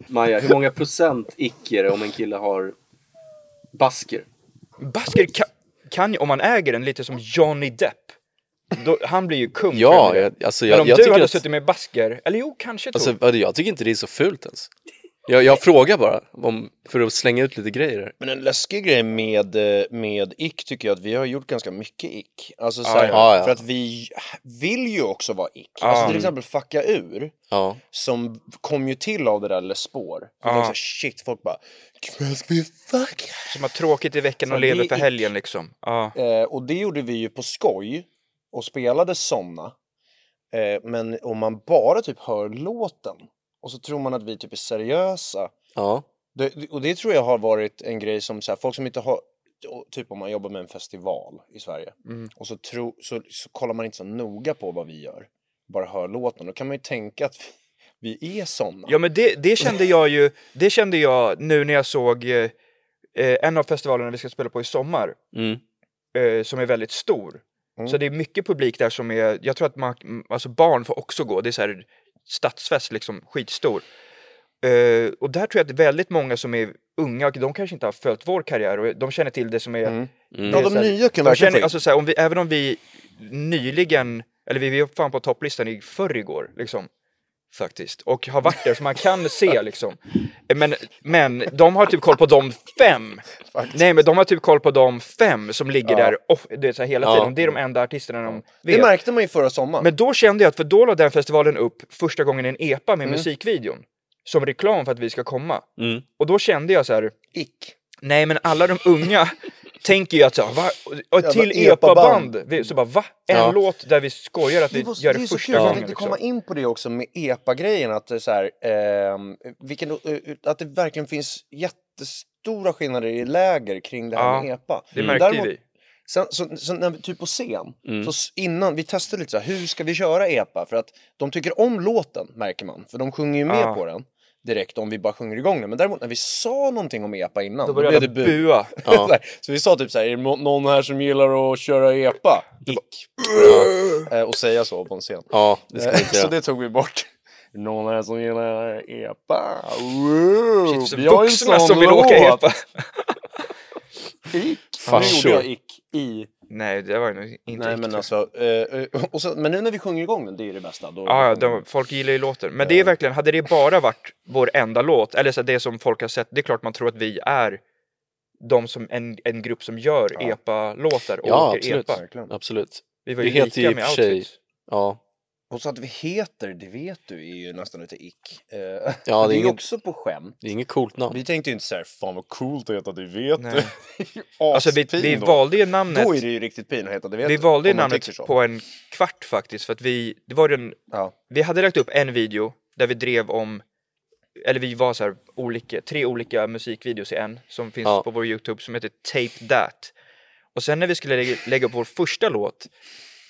Maja, hur många procent ick är det om en kille har basker? Basker kan, kan ju, om man äger den lite som Johnny Depp, då, han blir ju kung. Ja, jag, alltså Men jag, om jag du hade att, suttit med basker, eller jo, kanske alltså, jag tycker inte det är så fult ens. Jag, jag frågar bara, om, för att slänga ut lite grejer här. Men en läskig grej med, eh, med ick tycker jag att vi har gjort ganska mycket ick. Alltså så Ja, här, ja. Ja, för att vi vill ju också vara ick. Ja. Alltså till exempel Fucka ur, som kom ju till av det där Les Spår. Här, shit, folk bara Ikväll ska vi fucka! Som har tråkigt i veckan Så och lever för helgen liksom. Ja. Eh, och det gjorde vi ju på skoj och spelade såna. Eh, men om man bara typ hör låten och så tror man att vi typ är seriösa. ja, Det, och det tror jag har varit en grej som så här, folk som inte har, typ om man jobbar med en festival i Sverige och så, tro, så, så kollar man inte så noga på vad vi gör, bara hör låten. Då kan man ju tänka att vi, vi är såna. Ja men det, det kände jag ju, det kände jag nu när jag såg eh, eh, en av festivalerna vi ska spela på i sommar, mm. eh, som är väldigt stor. Så det är mycket publik där som är, jag tror att man, alltså barn får också gå, det är så här stadsfest liksom, skitstor. Eh, och där tror jag att väldigt många som är unga, och de kanske inte har följt vår karriär och de känner till det som är Mm. det är Ja, de nya kan de känner, alltså, så här, om vi, Även om vi nyligen, eller vi var fan på topplistan i förrgår liksom. Faktiskt. Och har varit där så man kan se liksom. Men, men de har typ koll på de fem. Nej men de har typ koll på de fem som ligger där och, det är så här, hela Ja. tiden. Det är de enda artisterna de det vet. märkte man ju förra sommaren. Men då kände jag att, för då la den festivalen upp första gången en EPA Mm. med musikvideon. Som reklam för att vi ska komma. Mm. Och då kände jag så här, Ick. nej men alla de unga tänker ju att så, va? Och till EPA-band. Vi- Så bara va? En Ja. låt där vi skojar att vi Det, var, gör det det är så första kul, jag gången. tänkte Liksom. komma in på det också med EPA-grejen, att det, är så här, vilken, eh, att det verkligen finns jättestora skillnader i läger kring det här Ja, med EPA. Det märkte Däremot- vi. Sen, så, så när vi, typ på scen, Mm. så innan, vi testade lite så här, hur ska vi köra EPA? För att de tycker om låten, märker man, för de sjunger ju med Ja. på den direkt om vi bara sjunger igång den. Men däremot när vi sa någonting om EPA innan, Då då, började blev det bu. bua. Ja. Så vi sa typ så här, är det nå- någon här som gillar att köra EPA? Ick. Eh, Och säga så på en scen. Ja, det ska Eh, inte Så det tog vi bort. Någon här som gillar EPA? Wow, Så vi har ju en sån som vill låt. åka EPA. Ick. Farsor. Nu gjorde jag ick i... Nej, det var nog inte Nej riktigt. men alltså, eh, eh, och så, men nu när vi sjunger igång den, det är det bästa. Då, Ja, ja de, folk gillar ju låten. Men det är verkligen, hade det bara varit vår enda låt, eller så det som folk har sett, det är klart man tror att vi är de som, en, en grupp som gör EPA-låtar och Ja, åker absolut. EPA. Verkligen. Absolut. Vi var Det ju heter ju lika i och med för sig- outfits. Ja, Och så att vi heter, det vet du, är ju nästan lite ick. Eh, Ja, det det är ju också på skämt. det är inget coolt namn. Vi tänkte ju inte såhär, fan vad coolt att heta det vet Nej. du. Alltså vi, vi valde ju namnet, Då är det ju riktigt pin att heta det vet vi du. valde ju namnet på en kvart faktiskt, för att vi, det var den, Ja. vi hade lagt upp en video där vi drev om, eller vi var så här olika, tre olika musikvideos i en, som finns Ja. på vår YouTube, som heter Tape That. Och sen när vi skulle lägga, lägga upp vår första låt,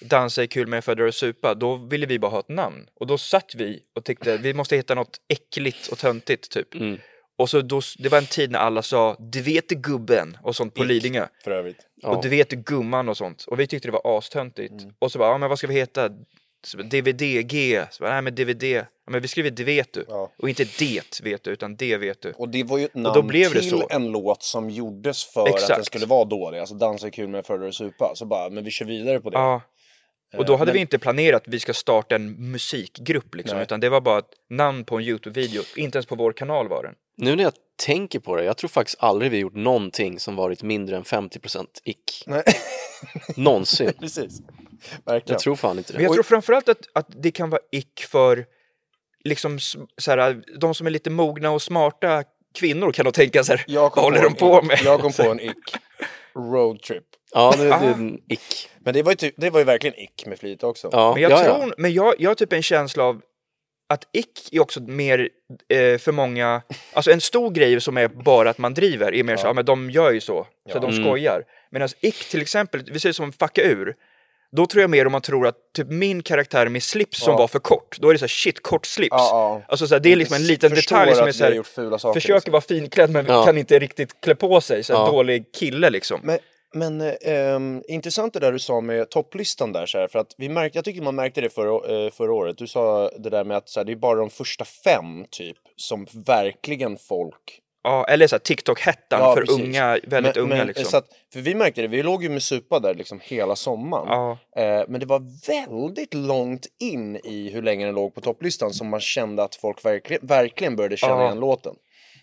Dansa är kul med födder och supa, då ville vi bara ha ett namn. Och då satt vi och tyckte vi måste hitta något äckligt och töntigt typ. Mm. Och så då, det var en tid när alla sa du vet gubben och sånt på Lidingö. För övrigt. Och du vet gumman och sånt. Och vi tyckte det var astöntigt. Mm. Och så bara, ja men vad ska vi heta? DVD-G. Så bara, nej men DVD. Ja, men vi skriver det vet du. Ja. Och inte det vet du, utan det vet du. Och det var ju ett då namn blev det till så. en låt som gjordes för att Exakt. den skulle vara dålig. Alltså dansa är kul med fördrar och supa. Så bara, men vi kör vidare på det. Ja. Och då hade men- vi inte planerat att vi ska starta en musikgrupp liksom, Nej. utan det var bara ett namn på en YouTube-video. Inte ens på vår kanal var den. Nu när jag tänker på det, jag tror faktiskt aldrig vi gjort någonting som varit mindre än 50% ick. Nej. Någonsin. Precis. Verkligen. Jag tror fan inte Men jag det. tror framförallt att, att det kan vara ick för liksom så här, de som är lite mogna och smarta kvinnor kan nog tänka så här, vad håller de på med? Jag kom på en ick. Roadtrip. Ja, det, det Ah. är en ick. Men det var ju, typ, det var ju verkligen ick med flit också. Ja, Men jag ja, tror, ja. men jag, jag har typ en känsla av att ick är också mer eh, för många, alltså en stor grej som är bara att man driver är mer så, ja men de gör ju så, så de Mm. skojar. Medan ick till exempel, vi säger som fucka ur, då tror jag mer om man tror att typ min karaktär med slips som var för kort, då är det så här shit kort slips. Ja, ja. Alltså så här, det är liksom en liten Förstår detalj som är så här, gjort fula saker, försöker liksom. vara finklädd men Ja. kan inte riktigt klä på sig, så här, Ja. dålig kille liksom. Men, men eh, ehm, intressant det där du sa med topplistan där så här, för att vi märkte, jag tycker man märkte det förra, eh, förra året. Du sa det där med att så här, det är bara de första fem typ som verkligen folk Ja, eller så TikTok-hettan Ja, för precis. unga, väldigt Men- unga men, liksom. Så att, för vi märkte det, vi låg ju med supa där liksom hela sommaren. Ja. Eh, men det var väldigt långt in i hur länge den låg på topplistan som man kände att folk verkligen, verkligen började känna Ja. igen låten.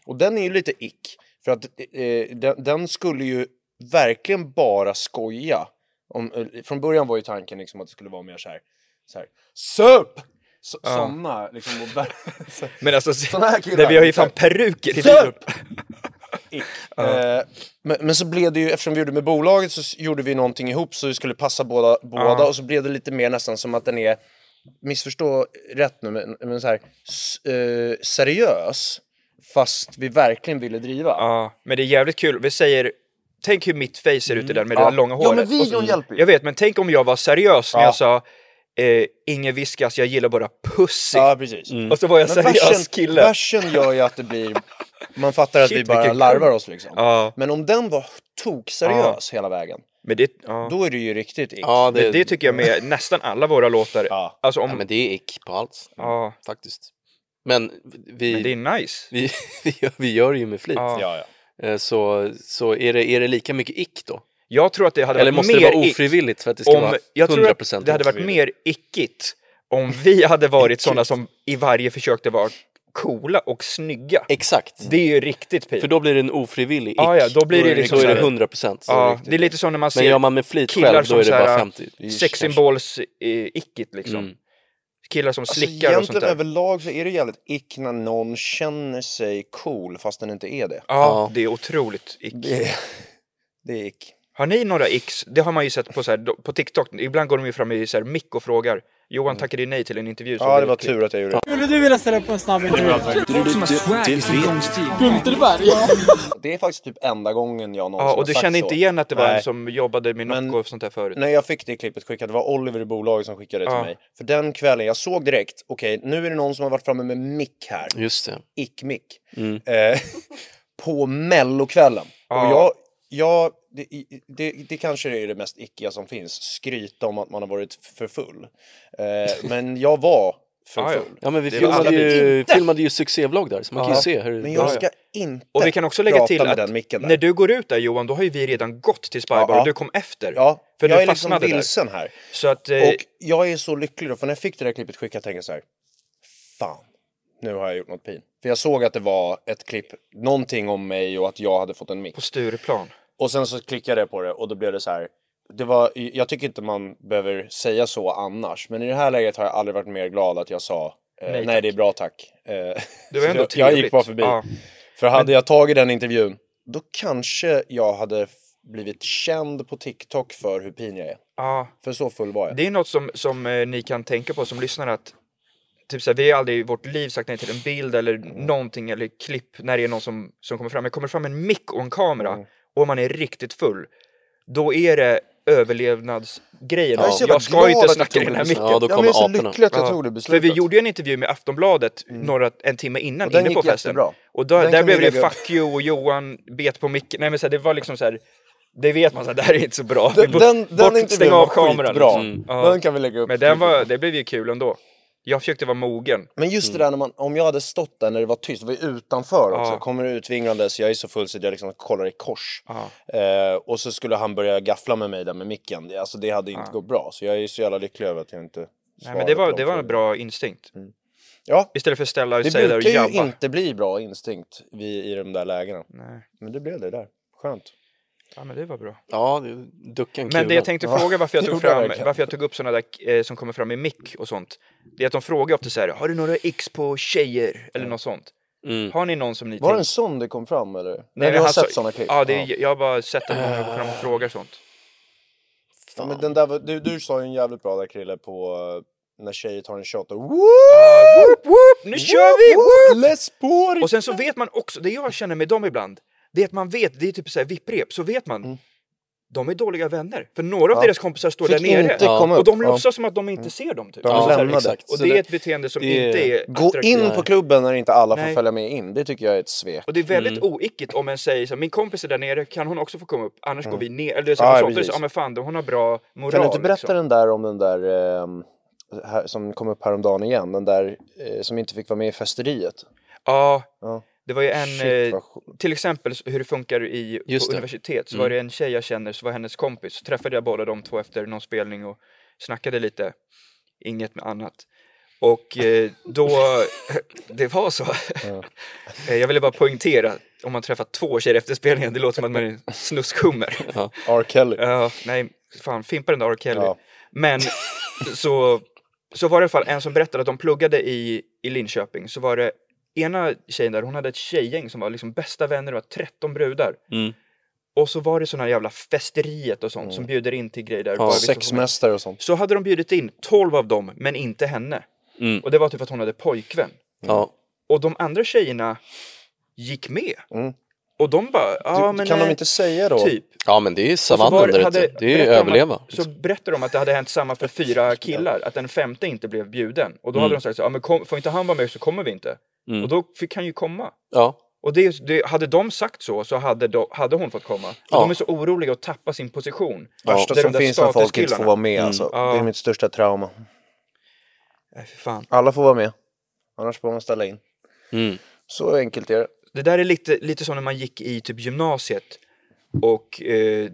Och den är ju lite ick. För att eh, den, den skulle ju verkligen bara skoja. Om, från början var ju tanken liksom att det skulle vara mer så här, så här SUP! Så, Såna liksom. Och, ver- så- Men alltså, Såna här killar. vi har ju fan peruker i Sup! ick. Eh, men, men så blev det ju, eftersom vi gjorde med bolaget så gjorde vi någonting ihop så det skulle passa båda, båda Ja. och så blev det lite mer nästan som att den är, missförstå rätt nu, men, men så här, eh, seriös fast vi verkligen ville driva. Ja, men det är jävligt kul. Vi säger, tänk hur mitt face ser ut i den med det Ja. där långa Ja, håret. men videon så- hjälper ju. Jag vet, men tänk om jag var seriös när Ja. jag sa eh, Ingen viskas, jag gillar bara pussy. Ja, precis. Och så var jag Men seriös versen, kille. versen gör ju att det blir, man fattar att Shit, vi bara larvar oss liksom. Ja. Men om den var tokseriös hela vägen, Men det, ja. då är det ju riktigt ick. Ja, Men det, det tycker jag med nästan alla våra låtar. Ja. Alltså om, ja, men det är ick på allt. ja, Faktiskt. Men vi, men det är nice. vi, vi, gör, vi gör det ju med flit. Ja. Ja, ja. Så, så är, det, är det lika mycket ick då? Jag tror att det hade Eller varit mer det vara ofrivilligt för att det ska om, vara 100% Jag tror att det hade varit mer ickigt om vi hade varit sådana som i varje försökte vara coola och snygga. Exakt. Det är ju riktigt pin. För då blir det en ofrivillig ick. Ja, ja, då blir det liksom då är det här- 100 procent. Ja, det är lite som när man ser Men gör man med flit killar själv, då är det bara 50. sexsymbols-ickigt liksom. Mm. Killar som Alltså slickar och sånt egentligen där. överlag så är det jävligt ick när någon känner sig cool fast den inte är det. Ja, Ja. det är otroligt ick. Det är, det är ick. Har ni några icks? Det har man ju sett på, så här, på TikTok. Ibland går de ju fram i så här, mick och frågar. Johan tackade ju nej till en intervju. så Ja, det var tur att jag gjorde det. Skulle du vilja ställa upp på en snabb intervju? Det vet Gunterberg? Det är faktiskt typ enda gången jag någonsin Ja, och har du sagt kände så. inte igen att det var Nej. en som jobbade med Men- Nocco och sånt där förut? När jag fick det klippet skickat, det var Oliver i bolaget som skickade det Ja. till mig. För den kvällen, jag såg direkt, okej, nu är det någon som har varit framme med mick här. Just det. Ick-mick. Eh, på mellokvällen. Ja. Och jag, jag det, det, det kanske är det mest ickiga som finns, skryta om att man har varit för full. Eh, men jag var för Ja, ja. full. Ja men vi Det filmade ju, filmade ju succévlogg där så man kan Ja. ju se hur Men jag ska inte Och vi kan också lägga till att när du går ut där Johan, då har ju vi redan gått till Spybar Ja. och du kom efter. Ja, För jag du är liksom fastnade där. vilsen här. Så att, eh, Och jag är så lycklig då, för när jag fick det där klippet skickat tänkte jag så här. Fan, nu har jag gjort något pin. För jag såg att det var ett klipp, någonting om mig och att jag hade fått en mick. på Stureplan. Och sen så klickade jag på det och då blev det så här. Det var, jag tycker inte man behöver säga så annars, men i det här läget har jag aldrig varit mer glad att jag sa eh, Nej, nej, tack." det är bra tack. Eh, Det var ändå jag, jag gick bara förbi. Ja. För hade jag tagit den intervjun, då kanske jag hade blivit känd på TikTok för hur pin jag är. Ja, För så full var jag. det är något som, som eh, ni kan tänka på som lyssnar att Typ såhär, vi har aldrig i vårt liv sagt nej till en bild eller någonting eller klipp när det är någon som, som kommer fram. Men kommer fram en mick och en kamera Mm. och man är riktigt full. då är det överlevnadsgrejen. Jag så jävla Jag ska inte jag snacka i den här micken. Ja, då Ja, kommer jag är så aporna. lycklig att jag Ja. tog det För beslutet. vi gjorde ju en intervju med Aftonbladet några, en timme innan, Och inne på festen. jättebra. Och då, där blev det lägga fuck you och Johan bet på micken. Nej men så här, det var liksom så här. Det vet man, så här, det här är inte så bra. Den, den, bort, den intervjun var av kameran. skitbra. liksom. Ja. Den kan vi lägga upp. Men den var, det blev ju kul ändå. Jag försökte vara mogen. Men just det där när man, om jag hade stått där när det var tyst, det var ju utanför också, Ja. kommer utvinglandes, jag är så full så att jag liksom kollar i kors. Ja. Eh, och så skulle han börja gaffla med mig där med micken, Det- alltså det hade inte gått bra. Så jag är så jävla lycklig över att jag inte Nej men det på var, de det var en bra instinkt. Ja, Istället för att ställa det sig där och brukar ju jabba. inte bli bra instinkt vid, i de där lägena. Nej. Men det blev det där, skönt. Ja men det var bra. Ja, det- ducka en Men det jag tänkte fråga varför jag tog fram, varför jag tog upp sådana där eh, som kommer fram i mick och sånt. Det är att de frågar ofta så här, har du några x på tjejer? Eller något sånt. Mm. Har ni någon som ni Var det en sån det kom fram eller? Nej, men du har han sett såna klipp? Ja, det är, jag har bara sett att många går fram och frågar sånt. Ja, men den där, du, du sa ju en jävligt bra där Krille på eh, när tjejer tar en shot och Whoop, whoop, nu kör vi! Whoop! Läs på! Och sen så vet man också, det jag känner med dem ibland, att man vet, det är typ såhär vipprep, så vet man de är dåliga vänner. För några av Ja. deras kompisar står Fick där nere och de Ja. låtsas som att de inte ser dem. Typ. De Så här, lämnade. exakt. Och Så det är ett beteende som det inte är Gå attraktivt. in på klubben när inte alla får Nej. följa med in, det tycker jag är ett svek. Och det är väldigt oickigt om en säger så här, min kompis är där nere, kan hon också få komma upp? Annars går vi ner. Eller så Ja, här, sånt. precis. ja men fan, hon har bra moral. Kan du inte berätta liksom. den där om den där här, som kom upp häromdagen igen, den där eh, som inte fick vara med i festeriet? Ja, Ja. Det var ju en, Shit, eh, vad till exempel hur det funkar i, Just på det. universitet, så var det en tjej jag känner, så var hennes kompis, så träffade jag båda de två efter någon spelning och snackade lite, inget med annat. Och eh, då, det var så. Eh, jag ville bara poängtera, om man träffar två tjejer efter spelningen, det låter som att man är snuskhummer. R. Kelly. Ja, nej, fan, fimpa den där R. Kelly. Ja. Men så, så var det i alla fall en som berättade att de pluggade i, i Linköping, så var det ena tjejen där, hon hade ett tjejgäng som var liksom bästa vänner, det var 13 brudar. Mm. Och så var det såna jävla festeriet och sånt som bjuder in till grejer där. med. Sexmästare och sånt. Så hade de bjudit in 12 av dem, men inte henne. Mm. Och det var typ att hon hade pojkvän. Ja. Och de andra tjejerna gick med. Mm. Och de bara, ja Du, men... kan de eh, inte säga då? Typ. ja, men det är ju savannen där hade-. Det är ju de överleva. Att, så berättade de att det hade hänt samma för fyra killar, att den femte inte blev bjuden. Och då hade de sagt så, ja men kom, får inte han vara med så kommer vi inte. Mm. Och då fick han ju komma. Ja. Och det, det, hade de sagt så, så hade, de, hade hon fått komma. Ja. De är så oroliga att tappa sin position. Värsta Det är som de finns när folk inte får vara med alltså. Ja. Det är mitt största trauma. Nej, för fan. Alla får vara med. Annars får man ställa in. Mm. Så enkelt är det. Det där är lite, lite som när man gick i typ gymnasiet och eh,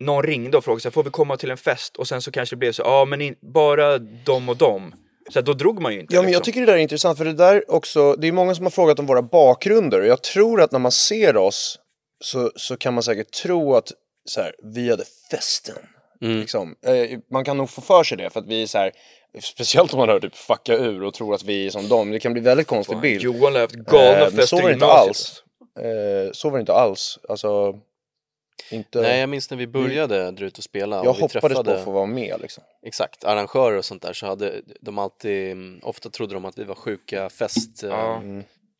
någon ringde och frågade så här, får vi komma till en fest? Och sen så kanske det blev så, ja men in, bara de och de. Så här, då drog man ju inte. Ja, men jag liksom. tycker det där är intressant för det där också, det är många som har frågat om våra bakgrunder och jag tror att när man ser oss så, så kan man säkert tro att så här, vi hade festen. Liksom. Eh, man kan nog få för sig det för att vi är så här, speciellt om man hör typ fucka ur och tror att vi är som dem, det kan bli väldigt konstig bild. Johan har haft galna Eh, fester så var det inte alls. Eh, så var det inte alls. Alltså, inte... Nej, jag minns när vi började dra ut och spela. jag och vi hoppades på träffade, att få vara med liksom. Exakt, arrangörer och sånt där så hade de alltid, mm, ofta trodde de att vi var sjuka fest... eh,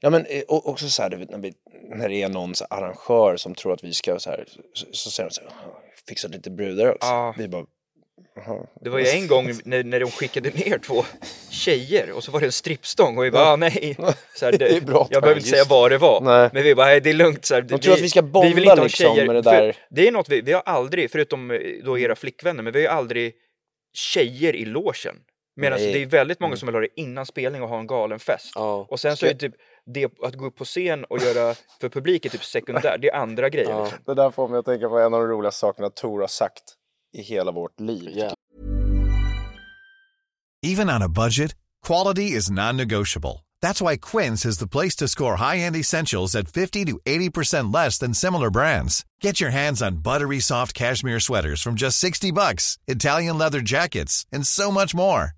Ja. Men eh, och- också så här, vet, när, vi, när det är någon så här, arrangör som tror att vi ska så här, så, så säger de så här, fixa lite brudar också. Ja. Vi bara, jaha. Det var ju en gång när, när de skickade ner två tjejer och så var det en strippstång och vi bara, ah, nej. Så här, Det är bra, jag behöver inte säga vad det var. Nej. Men vi bara, nej det är lugnt. Så här, De tror att vi ska bonda vill inte ha liksom tjejer. med det För där. Det är något vi, vi har aldrig, förutom eh, då era flickvänner, men vi har ju aldrig tjejer i logen. Medan det är väldigt många som vill ha det innan spelning och ha en galen fest. Ja. Och sen så är det typ det att gå upp på scen och göra för publiken typ sekundär, det är andra grejer. Liksom. Det där får mig att tänka på en av de roligaste sakerna Tor har sagt i hela vårt liv. Ja. Even on a budget, quality is non-negotiable. That's why Quince is the place to score high-end essentials at 50 to 80% less than similar brands. Get your hands on buttery soft cashmere sweaters from just 60 bucks, Italian leather jackets, and so much more.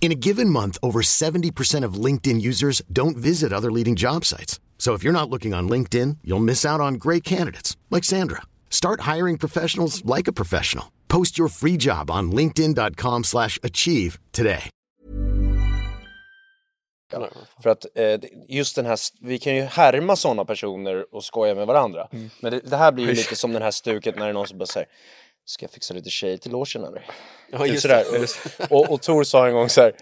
In a given month, over 70% of LinkedIn users don't visit other leading job sites. So if you're not looking on LinkedIn, you'll miss out on great candidates like Sandra. Start hiring professionals like a professional. Post your free job on linkedin.com/achieve slash achieve today. För att eh, just den här, vi kan ju härma sådana personer och skoja med varandra. Mm. Men det, det här blir ju lite som den här stuket när det är någon som bara säger Ska jag fixa lite tjejer till logen eller? Ja, Typ just sådär. det. Och, och Tor sa en gång så här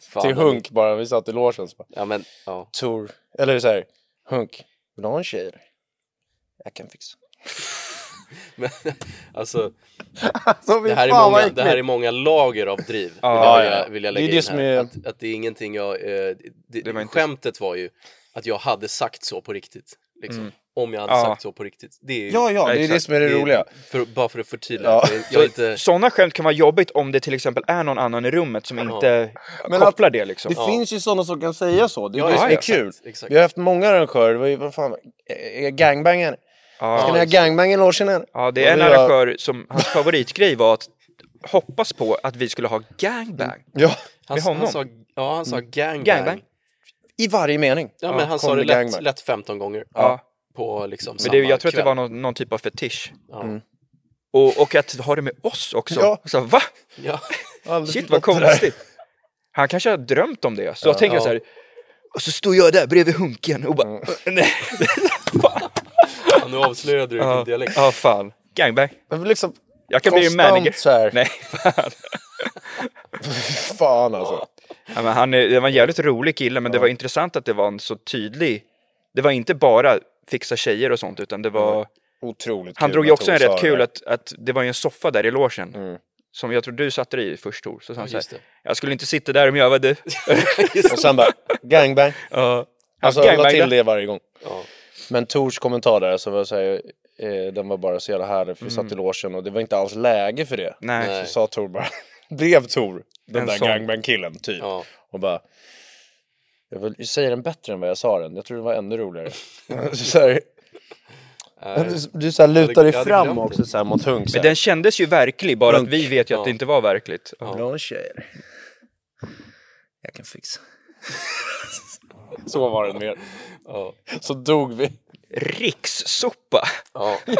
Fan, till Hunk bara, vi satt i logen så bara Ja, men, ja. Tor, eller så här Hunk, vill du ha en tjej eller? Jag kan fixa. Men, alltså, Så det här, är många, det här är många lager av driv, vill, Ja, jag, ja. vill, jag, vill jag Det är lägga det in här. är- Att, att det är ingenting jag... Eh, det, Det var inte- Skämtet var ju att jag hade sagt så på riktigt. Liksom. Om jag hade Ja. sagt så på riktigt. Det är, ju- Ja, ja, det är det som är det roliga. För, bara för att förtydliga. Ja. Jag inte... Sådana skämt kan vara jobbigt om det till exempel är någon annan i rummet som inte Men kopplar det liksom. Det finns ju sådana som kan säga så, det är Ja, det som ja, är exakt, kul. exakt. Vi har haft många arrangörer, vad, vad fan, är gangbangen? Ska Ja, ni ha gangbang i logen eller? ja, det är en arrangör som, hans favoritgrej var att hoppas på att vi skulle ha gangbang. Ja, Han, med honom. han sa, ja, han sa gangbang. Gangbang. i varje mening. Ja, men han sa det det lätt, lätt 15 gånger. Ja. På liksom Men det, jag tror att det kväll. var någon, någon typ av fetisch. Ja. Och, och att ha det med oss också. Ja. Så, va? Ja. Shit vad konstigt. Han kanske har drömt om det. Så jag tänker Ja. så här. Och så står jag där bredvid Hunken och bara... Mm. Nej. Ja, nu avslöjade du Ja, din dialekt. ja, fan. Gangbang. Men liksom, Jag kan bli Konstant manager. så här. Nej, fan. fan alltså. Ja, men han, är- det var en jävligt rolig kille, men det var intressant att det var en så tydlig... Det var inte bara fixa tjejer och sånt, utan det var... Otroligt Han kul drog ju också en rätt kul att, att det var ju en soffa där i logen. Mm. Som jag tror du satte dig i först Tor. Så sa han så just här, det. jag skulle inte sitta där om jag var du. Och sen bara, gangbang. ja. Alltså Han jag la till det varje gång. Ja. Men Tors kommentar där, så var jag säga, eh, den var bara så jävla härlig, för vi satt i logen och det var inte alls läge för det. Nej. Så sa Tor bara, blev Tor den En där gangbang-killen typ. Ja. Och bara, jag vill säga den bättre än vad jag sa den, jag tror det var ännu roligare. så här, du du så här lutar dig fram också så här mot Hunk. Men den kändes ju verklig, bara att Hunk. vi vet ju att Ja. det inte var verkligt. Ja. Vill du ha en tjej eller? Jag kan fixa. så var det mer. Ja. Så dog vi. Rikssopa! Ja. Ja,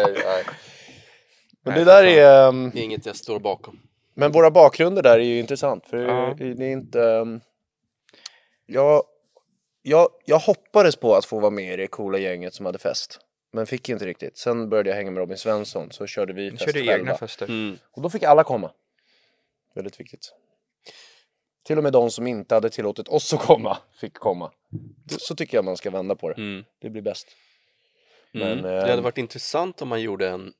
ja, ja. Men det där är... ehm, Det är inget jag står bakom. Men våra bakgrunder där är ju intressant för Ja. det är inte... Jag, jag, jag hoppades på att få vara med i det coola gänget som hade fest. Men fick inte riktigt. Sen började jag hänga med Robin Svensson så körde vi fest körde själva. egna fester. Mm. Och då fick alla komma. Väldigt viktigt. Till och med de som inte hade tillåtit oss att komma fick komma. Så tycker jag man ska vända på det. Mm. Det blir bäst. Mm. Men, det eh, hade varit intressant om man gjorde en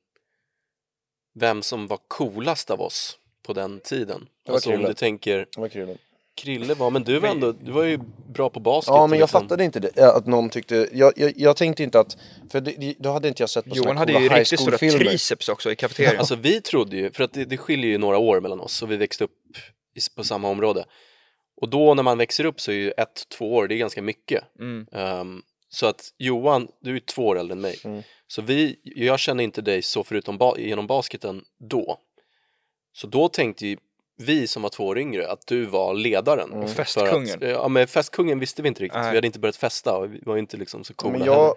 Vem som var coolast av oss på den tiden. var Alltså om du tänker Det. Krille var, men du var ändå, du var ju bra på basket. Ja men jag liksom- fattade inte det, att någon tyckte, jag, jag, jag tänkte inte att, för det, då hade inte jag sett på Johan hade ju riktigt stora triceps också i kafeterian. Alltså vi trodde ju, för att det, det skiljer ju några år mellan oss och vi växte upp i, på samma område. Och då när man växer upp så är ju ett, två år, det är ganska mycket. Mm. Ehm, så att Johan, du är ju två år äldre än mig. Mm. Så vi, jag känner inte dig så förutom ba, genom basketen då. Så då tänkte ju vi som var två år yngre att du var ledaren. Mm. För Festkungen. Att, ja men festkungen visste vi inte riktigt, Nej. vi hade inte börjat festa och vi var inte liksom så coola Men heller. jag,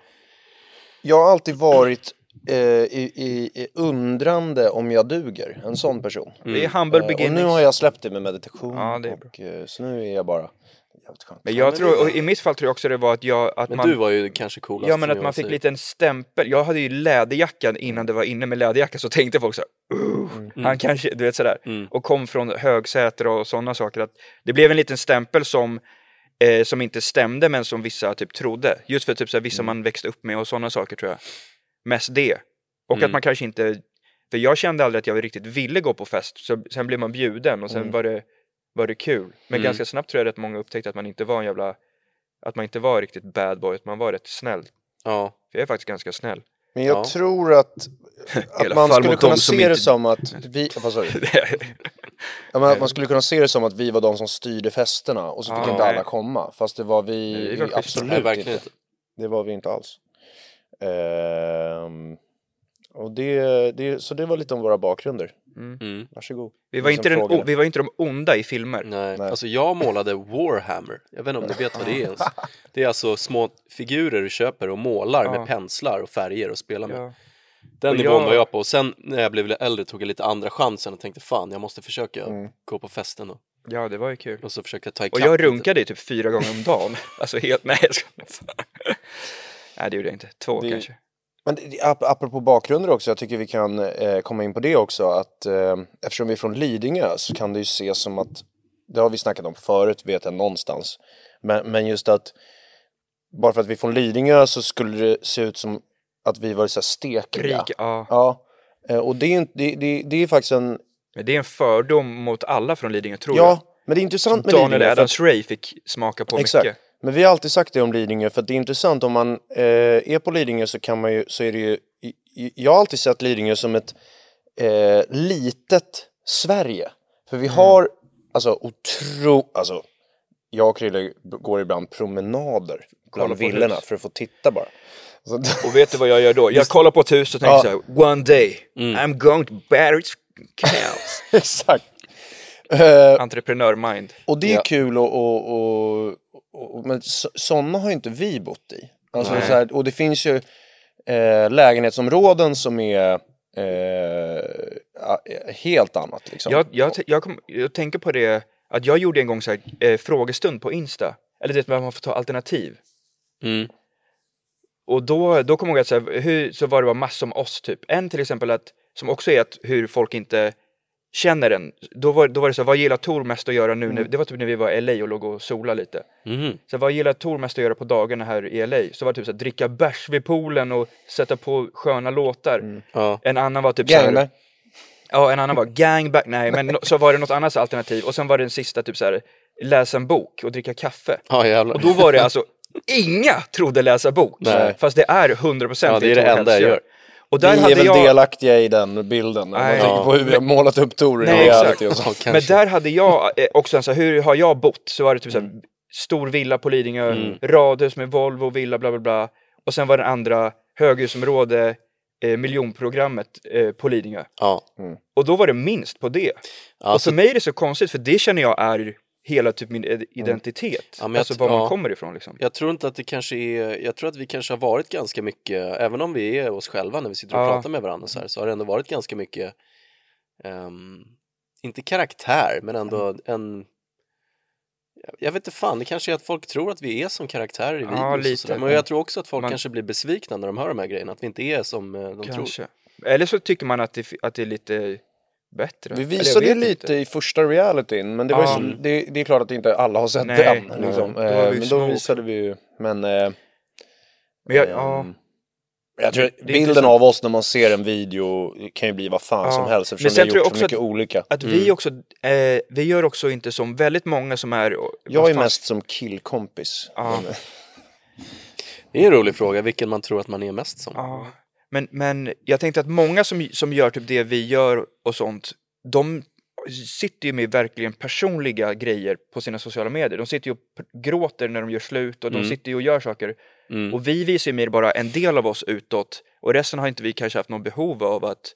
jag har alltid varit eh, i, i, i undrande om jag duger, en sån person. Det är humble Eh, och nu har jag släppt det med meditation Ja, det är bra. och eh, så nu är jag bara jävligt skönt. Men jag tror, och i mitt fall tror jag också det var att jag, att Men man... du var ju kanske coolast Ja men att man fick säger. lite en stämpel. Jag hade ju läderjackan innan det var inne med läderjacka så tänkte folk så här, "Uh, han kanske, du vet sådär. Mm. Och kom från Högsäter och sådana saker. Att det blev en liten stämpel som, eh, som inte stämde men som vissa typ trodde. Just för typ så här, vissa man växte upp med och sådana saker tror jag. Mest det. Och Mm. att man kanske inte, för jag kände aldrig att jag riktigt ville gå på fest. Så sen blev man bjuden och sen var, det, var det kul. Men Mm. ganska snabbt tror jag att många upptäckte att man inte var en jävla, att man inte var riktigt bad boy, att man var rätt snäll. Ja, För jag är faktiskt ganska snäll. Men jag Ja. tror att att man skulle kunna se det inte- som att vi, vad sa du? Ja, men att man skulle kunna se det som att vi var de som styrde festerna och så fick Ja, inte alla nej. komma. Fast det var vi, Nej, vi vi var absolut Nej, inte. Det var vi inte alls. Ehm, och det, det, så det var lite om våra bakgrunder. Mm. Varsågod. Vi var, inte den, vi var inte de onda i filmer. Nej. Nej. alltså jag målade Warhammer. Jag vet inte om ni vet vad det är ens. Det är alltså små figurer du köper och målar Ja. med penslar och färger och spelar med. Ja. Den Och nivån jag- var jag på och sen när jag blev lite äldre tog jag lite andra chansen och tänkte fan jag måste försöka Mm. gå på festen och, ja, det var ju kul. och så försökte jag ta Och jag lite. runkade ju typ fyra gånger om dagen. Alltså helt, nej jag skojar. Nej det gjorde jag inte, två Det- kanske. Men ap- apropå bakgrunder också, jag tycker vi kan eh, komma in på det också. Att eh, eftersom vi är från Lidingö så kan det ju ses som att, det har vi snackat om förut vet jag någonstans. Men, men just att bara för att vi är från Lidingö så skulle det se ut som att vi var så här stekiga. Krig, ja. Ja, eh, och det är, inte, det, det, det är faktiskt en, Men det är en fördom mot alla från Lidingö tror jag. ja, men det är intressant med Daniel Lidingö. för att- Adams Ray fick smaka på Exakt. mycket. Men vi har alltid sagt det om Lidingö för att det är intressant om man eh, är på Lidingö så kan man ju, så är det ju, jag har alltid sett Lidingö som ett eh, litet Sverige. För vi har, alltså otro, alltså jag och Krille går ibland promenader bland villorna för att få titta bara. Och vet du vad jag gör då? Jag kollar på ett hus och tänker Ja. så här, one day I'm going to Barry's canals. exakt. Eh, Entreprenör-mind. Och det är Ja. kul och, och, men så, sådana har ju inte vi bott i. Alltså så här, och det finns ju eh, lägenhetsområden som är eh, helt annat liksom. Jag, jag, jag, kom, jag tänker på det, att jag gjorde en gång så här, eh, frågestund på Insta. Eller det man får ta alternativ. Mm. Och då, då kommer jag ihåg att så, här, hur, så var det bara massor om oss typ. En till exempel att, som också är att hur folk inte känner en. Då var, då var det så vad gillar Tor mest att göra nu? När, det var typ när vi var i LA och låg och sola lite. Mhm. Så vad gillar Tor mest att göra på dagarna här i LA? Så var det typ så här, dricka bärs vid poolen och sätta på sköna låtar. Ja. En annan var typ så här. Ja, en annan var gangbang, nej men no- så var det något annat alternativ och sen var det den sista typ så här läsa en bok och dricka kaffe. Ja. Och då var det alltså, inga trodde läsa bok. Nej. Fast det är 100% Ja, det är det enda jag gör. Och där vi är hade väl jag, delaktiga i den bilden. Om man tänker Ja. på hur vi har målat upp Tor i reality och så. Ja, men där hade jag eh, också en så här, hur har jag bott? Så var det typ så här, stor villa på Lidingö, Mm. radhus med Volvo, villa, bla bla bla. Och sen var det andra höghusområde, eh, miljonprogrammet eh, på Lidingö. Ja. Och då var det minst på det. och Alltså, för mig är det så konstigt, för det känner jag är hela typ min id- identitet. Ja, men jag alltså var man ja. kommer ifrån liksom. jag tror inte att det kanske är, jag tror att vi kanske har varit ganska mycket, även om vi är oss själva när vi sitter och Ja. pratar med varandra så här, så har det ändå varit ganska mycket, ehm, inte karaktär, men ändå Mm. en jag vet inte fan, det kanske är att folk tror att vi är som karaktärer i Ja, videos lite. och. Men jag tror också att folk Man- kanske blir besvikna när de hör de här grejerna, att vi inte är som eh, de tror. Kanske. Eller så tycker man att det, att det är lite bättre. Vi visade ju lite inte. i första realityn, men det, var ju Ja. så, det, det är klart att inte alla har sett Nej, den. Liksom. Eh, men då visade vi ju, men eh, Men jag, ja, ehm, jag tror bilden av oss när man ser en video kan ju bli vad fan Ja. som helst Men eftersom vi har gjort så också mycket att- olika. att vi också, eh, vi gör också inte som väldigt många som är... Jag är fan- mest som killkompis. Ja. Eh, Det är en rolig fråga, vilken man tror att man är mest som. Ja, men, men jag tänkte att många som, som gör typ det vi gör och sånt, de sitter ju med verkligen personliga grejer på sina sociala medier. De sitter ju och gråter när de gör slut och de Mm. sitter ju och gör saker. Mm. Och vi visar ju mer bara en del av oss utåt och resten har inte vi kanske haft någon behov av att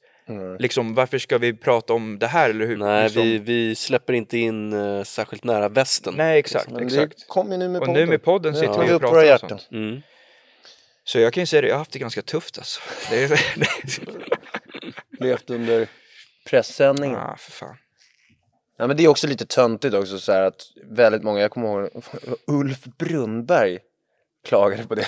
liksom varför ska vi prata om det här eller hur? Nej, liksom, vi, vi släpper inte in eh, särskilt nära västen. Nej exakt, men exakt. det kom ju nu med Och podden. nu med podden sitter tar vi och pratar om sånt. Så jag kan ju säga det, jag har haft det ganska tufft alltså. Det är, Levt under pressändningen. ah, för fan. Ja, men det är också lite töntigt också så här att väldigt många, jag kommer ihåg Ulf Brunnberg klagade på det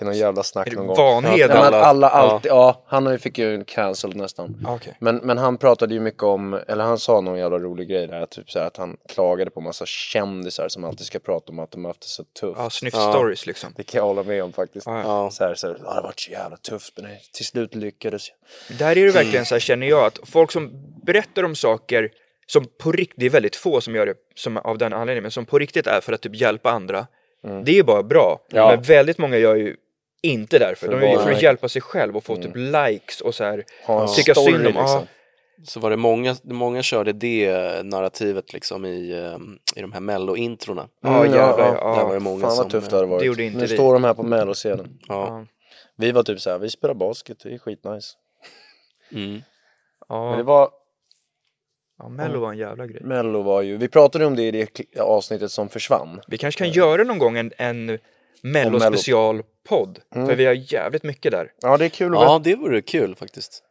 i någon jävla snack någon gång. Vanheden? Ja, men Alla- alla, ja. alltid, ja. han fick ju en cancel nästan. Ah, Okej. Men, men han pratade ju mycket om, eller han sa någon jävla rolig grej där, typ så här, att han klagade på massa kändisar som alltid ska prata om att de har haft det så tufft. Ja, snyft Ja. stories liksom. Det kan jag hålla med om faktiskt. Ja, Ja. Så här, så här, "Ja, det har varit så jävla tufft men till slut lyckades jag. Där är det verkligen så här känner jag att folk som berättar om saker som på riktigt, det är väldigt få som gör det som av den anledningen, men som på riktigt är för att typ hjälpa andra. Det är bara bra. Ja. Men väldigt många gör ju inte därför. De är ju för att hjälpa sig själv och få typ likes och så här Ha en tycka story, synd om. Ja, liksom. Så var det många, många körde det narrativet liksom i, eh, i de här mello-introna. ja Mm, jävlar. ja, Ja, Där var det många Fan som... vad tufft det hade varit. det gjorde inte nu vi. står de här på melloscenen. Ja. Vi var typ så här, vi spelar basket, det är skitnice. Mm. Men det Ja, var, ja, Mello var en jävla grej. mello var ju, vi pratade om det i det avsnittet som försvann. Vi kanske kan göra någon gång en, en Mello specialpodd. För vi har jävligt mycket där. Ja det är kul ja, det vore kul faktiskt.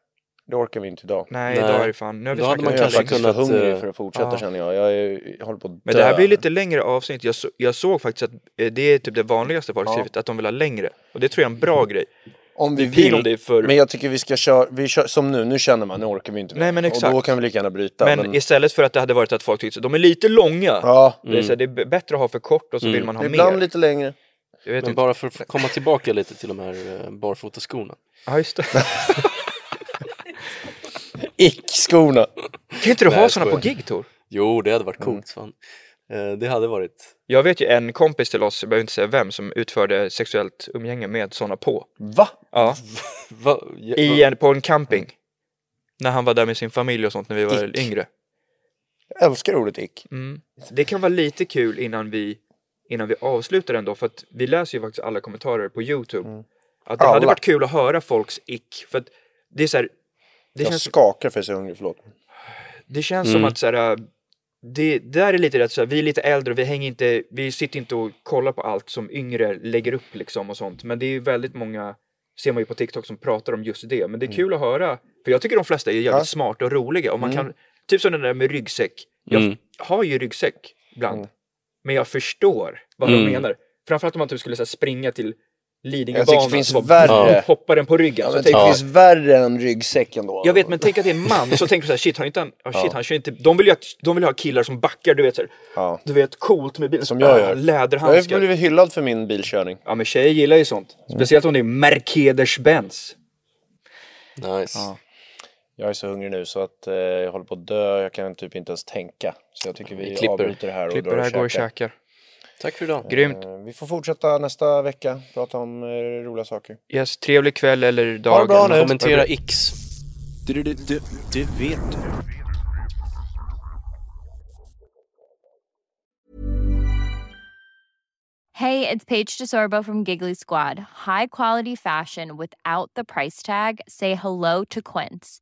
Det orkar vi inte idag. Nej, Nej. idag är det fan. Nu har vi Då hade man Jag är länge. kanske kunnat, hungrig eh, för att fortsätta ja. känner jag. Jag, är, jag håller på att dö. Men det här blir lite längre avsnitt. Jag, så, jag såg faktiskt att eh, det är typ det vanligaste folk Ja. skrivit, att de vill ha längre. Och det tror jag är en bra grej. Om vi Vi vill. det för... Men jag tycker vi ska köra, vi kör, som nu, nu känner man, nu orkar vi inte mer. Nej, men Och exakt. då kan vi lika gärna bryta. men, Men, istället för att det hade varit att folk tyckte de är lite långa. ja, Det, är så här, det är bättre att ha för kort och så vill man ha ibland mer. lite längre. Jag vet Men inte. bara för att komma tillbaka lite till de här eh, barfotaskorna. Ja, just det. Ick-skorna. Kan inte du Nej, ha sådana på gig Tor? Jo, det hade varit coolt. Fan. Eh, Det hade varit... Jag vet ju en kompis till oss, jag behöver inte säga vem, som utförde sexuellt umgänge med sådana på. Va? Ja, Va? I en, på en camping. När han var där med sin familj och sånt när vi var Ick. yngre. Jag älskar ordet ick. Mm. Det kan vara lite kul innan vi, innan vi avslutar ändå, för att vi läser ju faktiskt alla kommentarer på Youtube. Att det hade Alla. varit kul att höra folks ick, för att det är så här, det Jag känns, skakar för att jag är hungrig, förlåt. det känns som att så här, det det där är lite rätt så här, vi är lite äldre och vi hänger inte, vi sitter inte och kollar på allt som yngre lägger upp liksom och sånt. Men det är väldigt många, ser man ju på TikTok som pratar om just det. Men det är kul att höra, för jag tycker de flesta är jävligt Ja. smarta och roliga och man kan, typ som den där med ryggsäck. Jag Mm. har ju ryggsäck ibland, men jag förstår vad de Mm. menar. Framförallt om man typ skulle så här, springa till Lidingöbanan det finns så värre. hoppar den på ryggen. Ja, så tänker det finns värre än ryggsäck ändå. jag vet men tänk att det är en man, så tänker du såhär shit, han, inte, han, oh, shit, han kör inte, de vill ju ha, de vill ha killar som backar, du vet såhär, Ja. du vet coolt med bilen, Som jag gör. Jag har läderhandskar. blivit hyllad för min bilkörning. Ja men tjejer gillar ju sånt, speciellt om det är Mercedes-Benz. Nice. Jag är så hungrig nu så att eh, jag håller på att dö. Jag kan typ inte ens tänka. Så jag tycker vi, Vi klipper. avbryter det här och Klipper drar det här, går och käkar. Tack för idag. Grymt. Eh, Vi får fortsätta nästa vecka. Prata om eh, roliga saker. Yes, trevlig kväll eller dag. Ha det bra nu. Kommentera X. Det, det, det, det vet du. Hey, it's Paige DeSorbo from Giggly Squad. High quality fashion without the price tag. Say hello to Quince.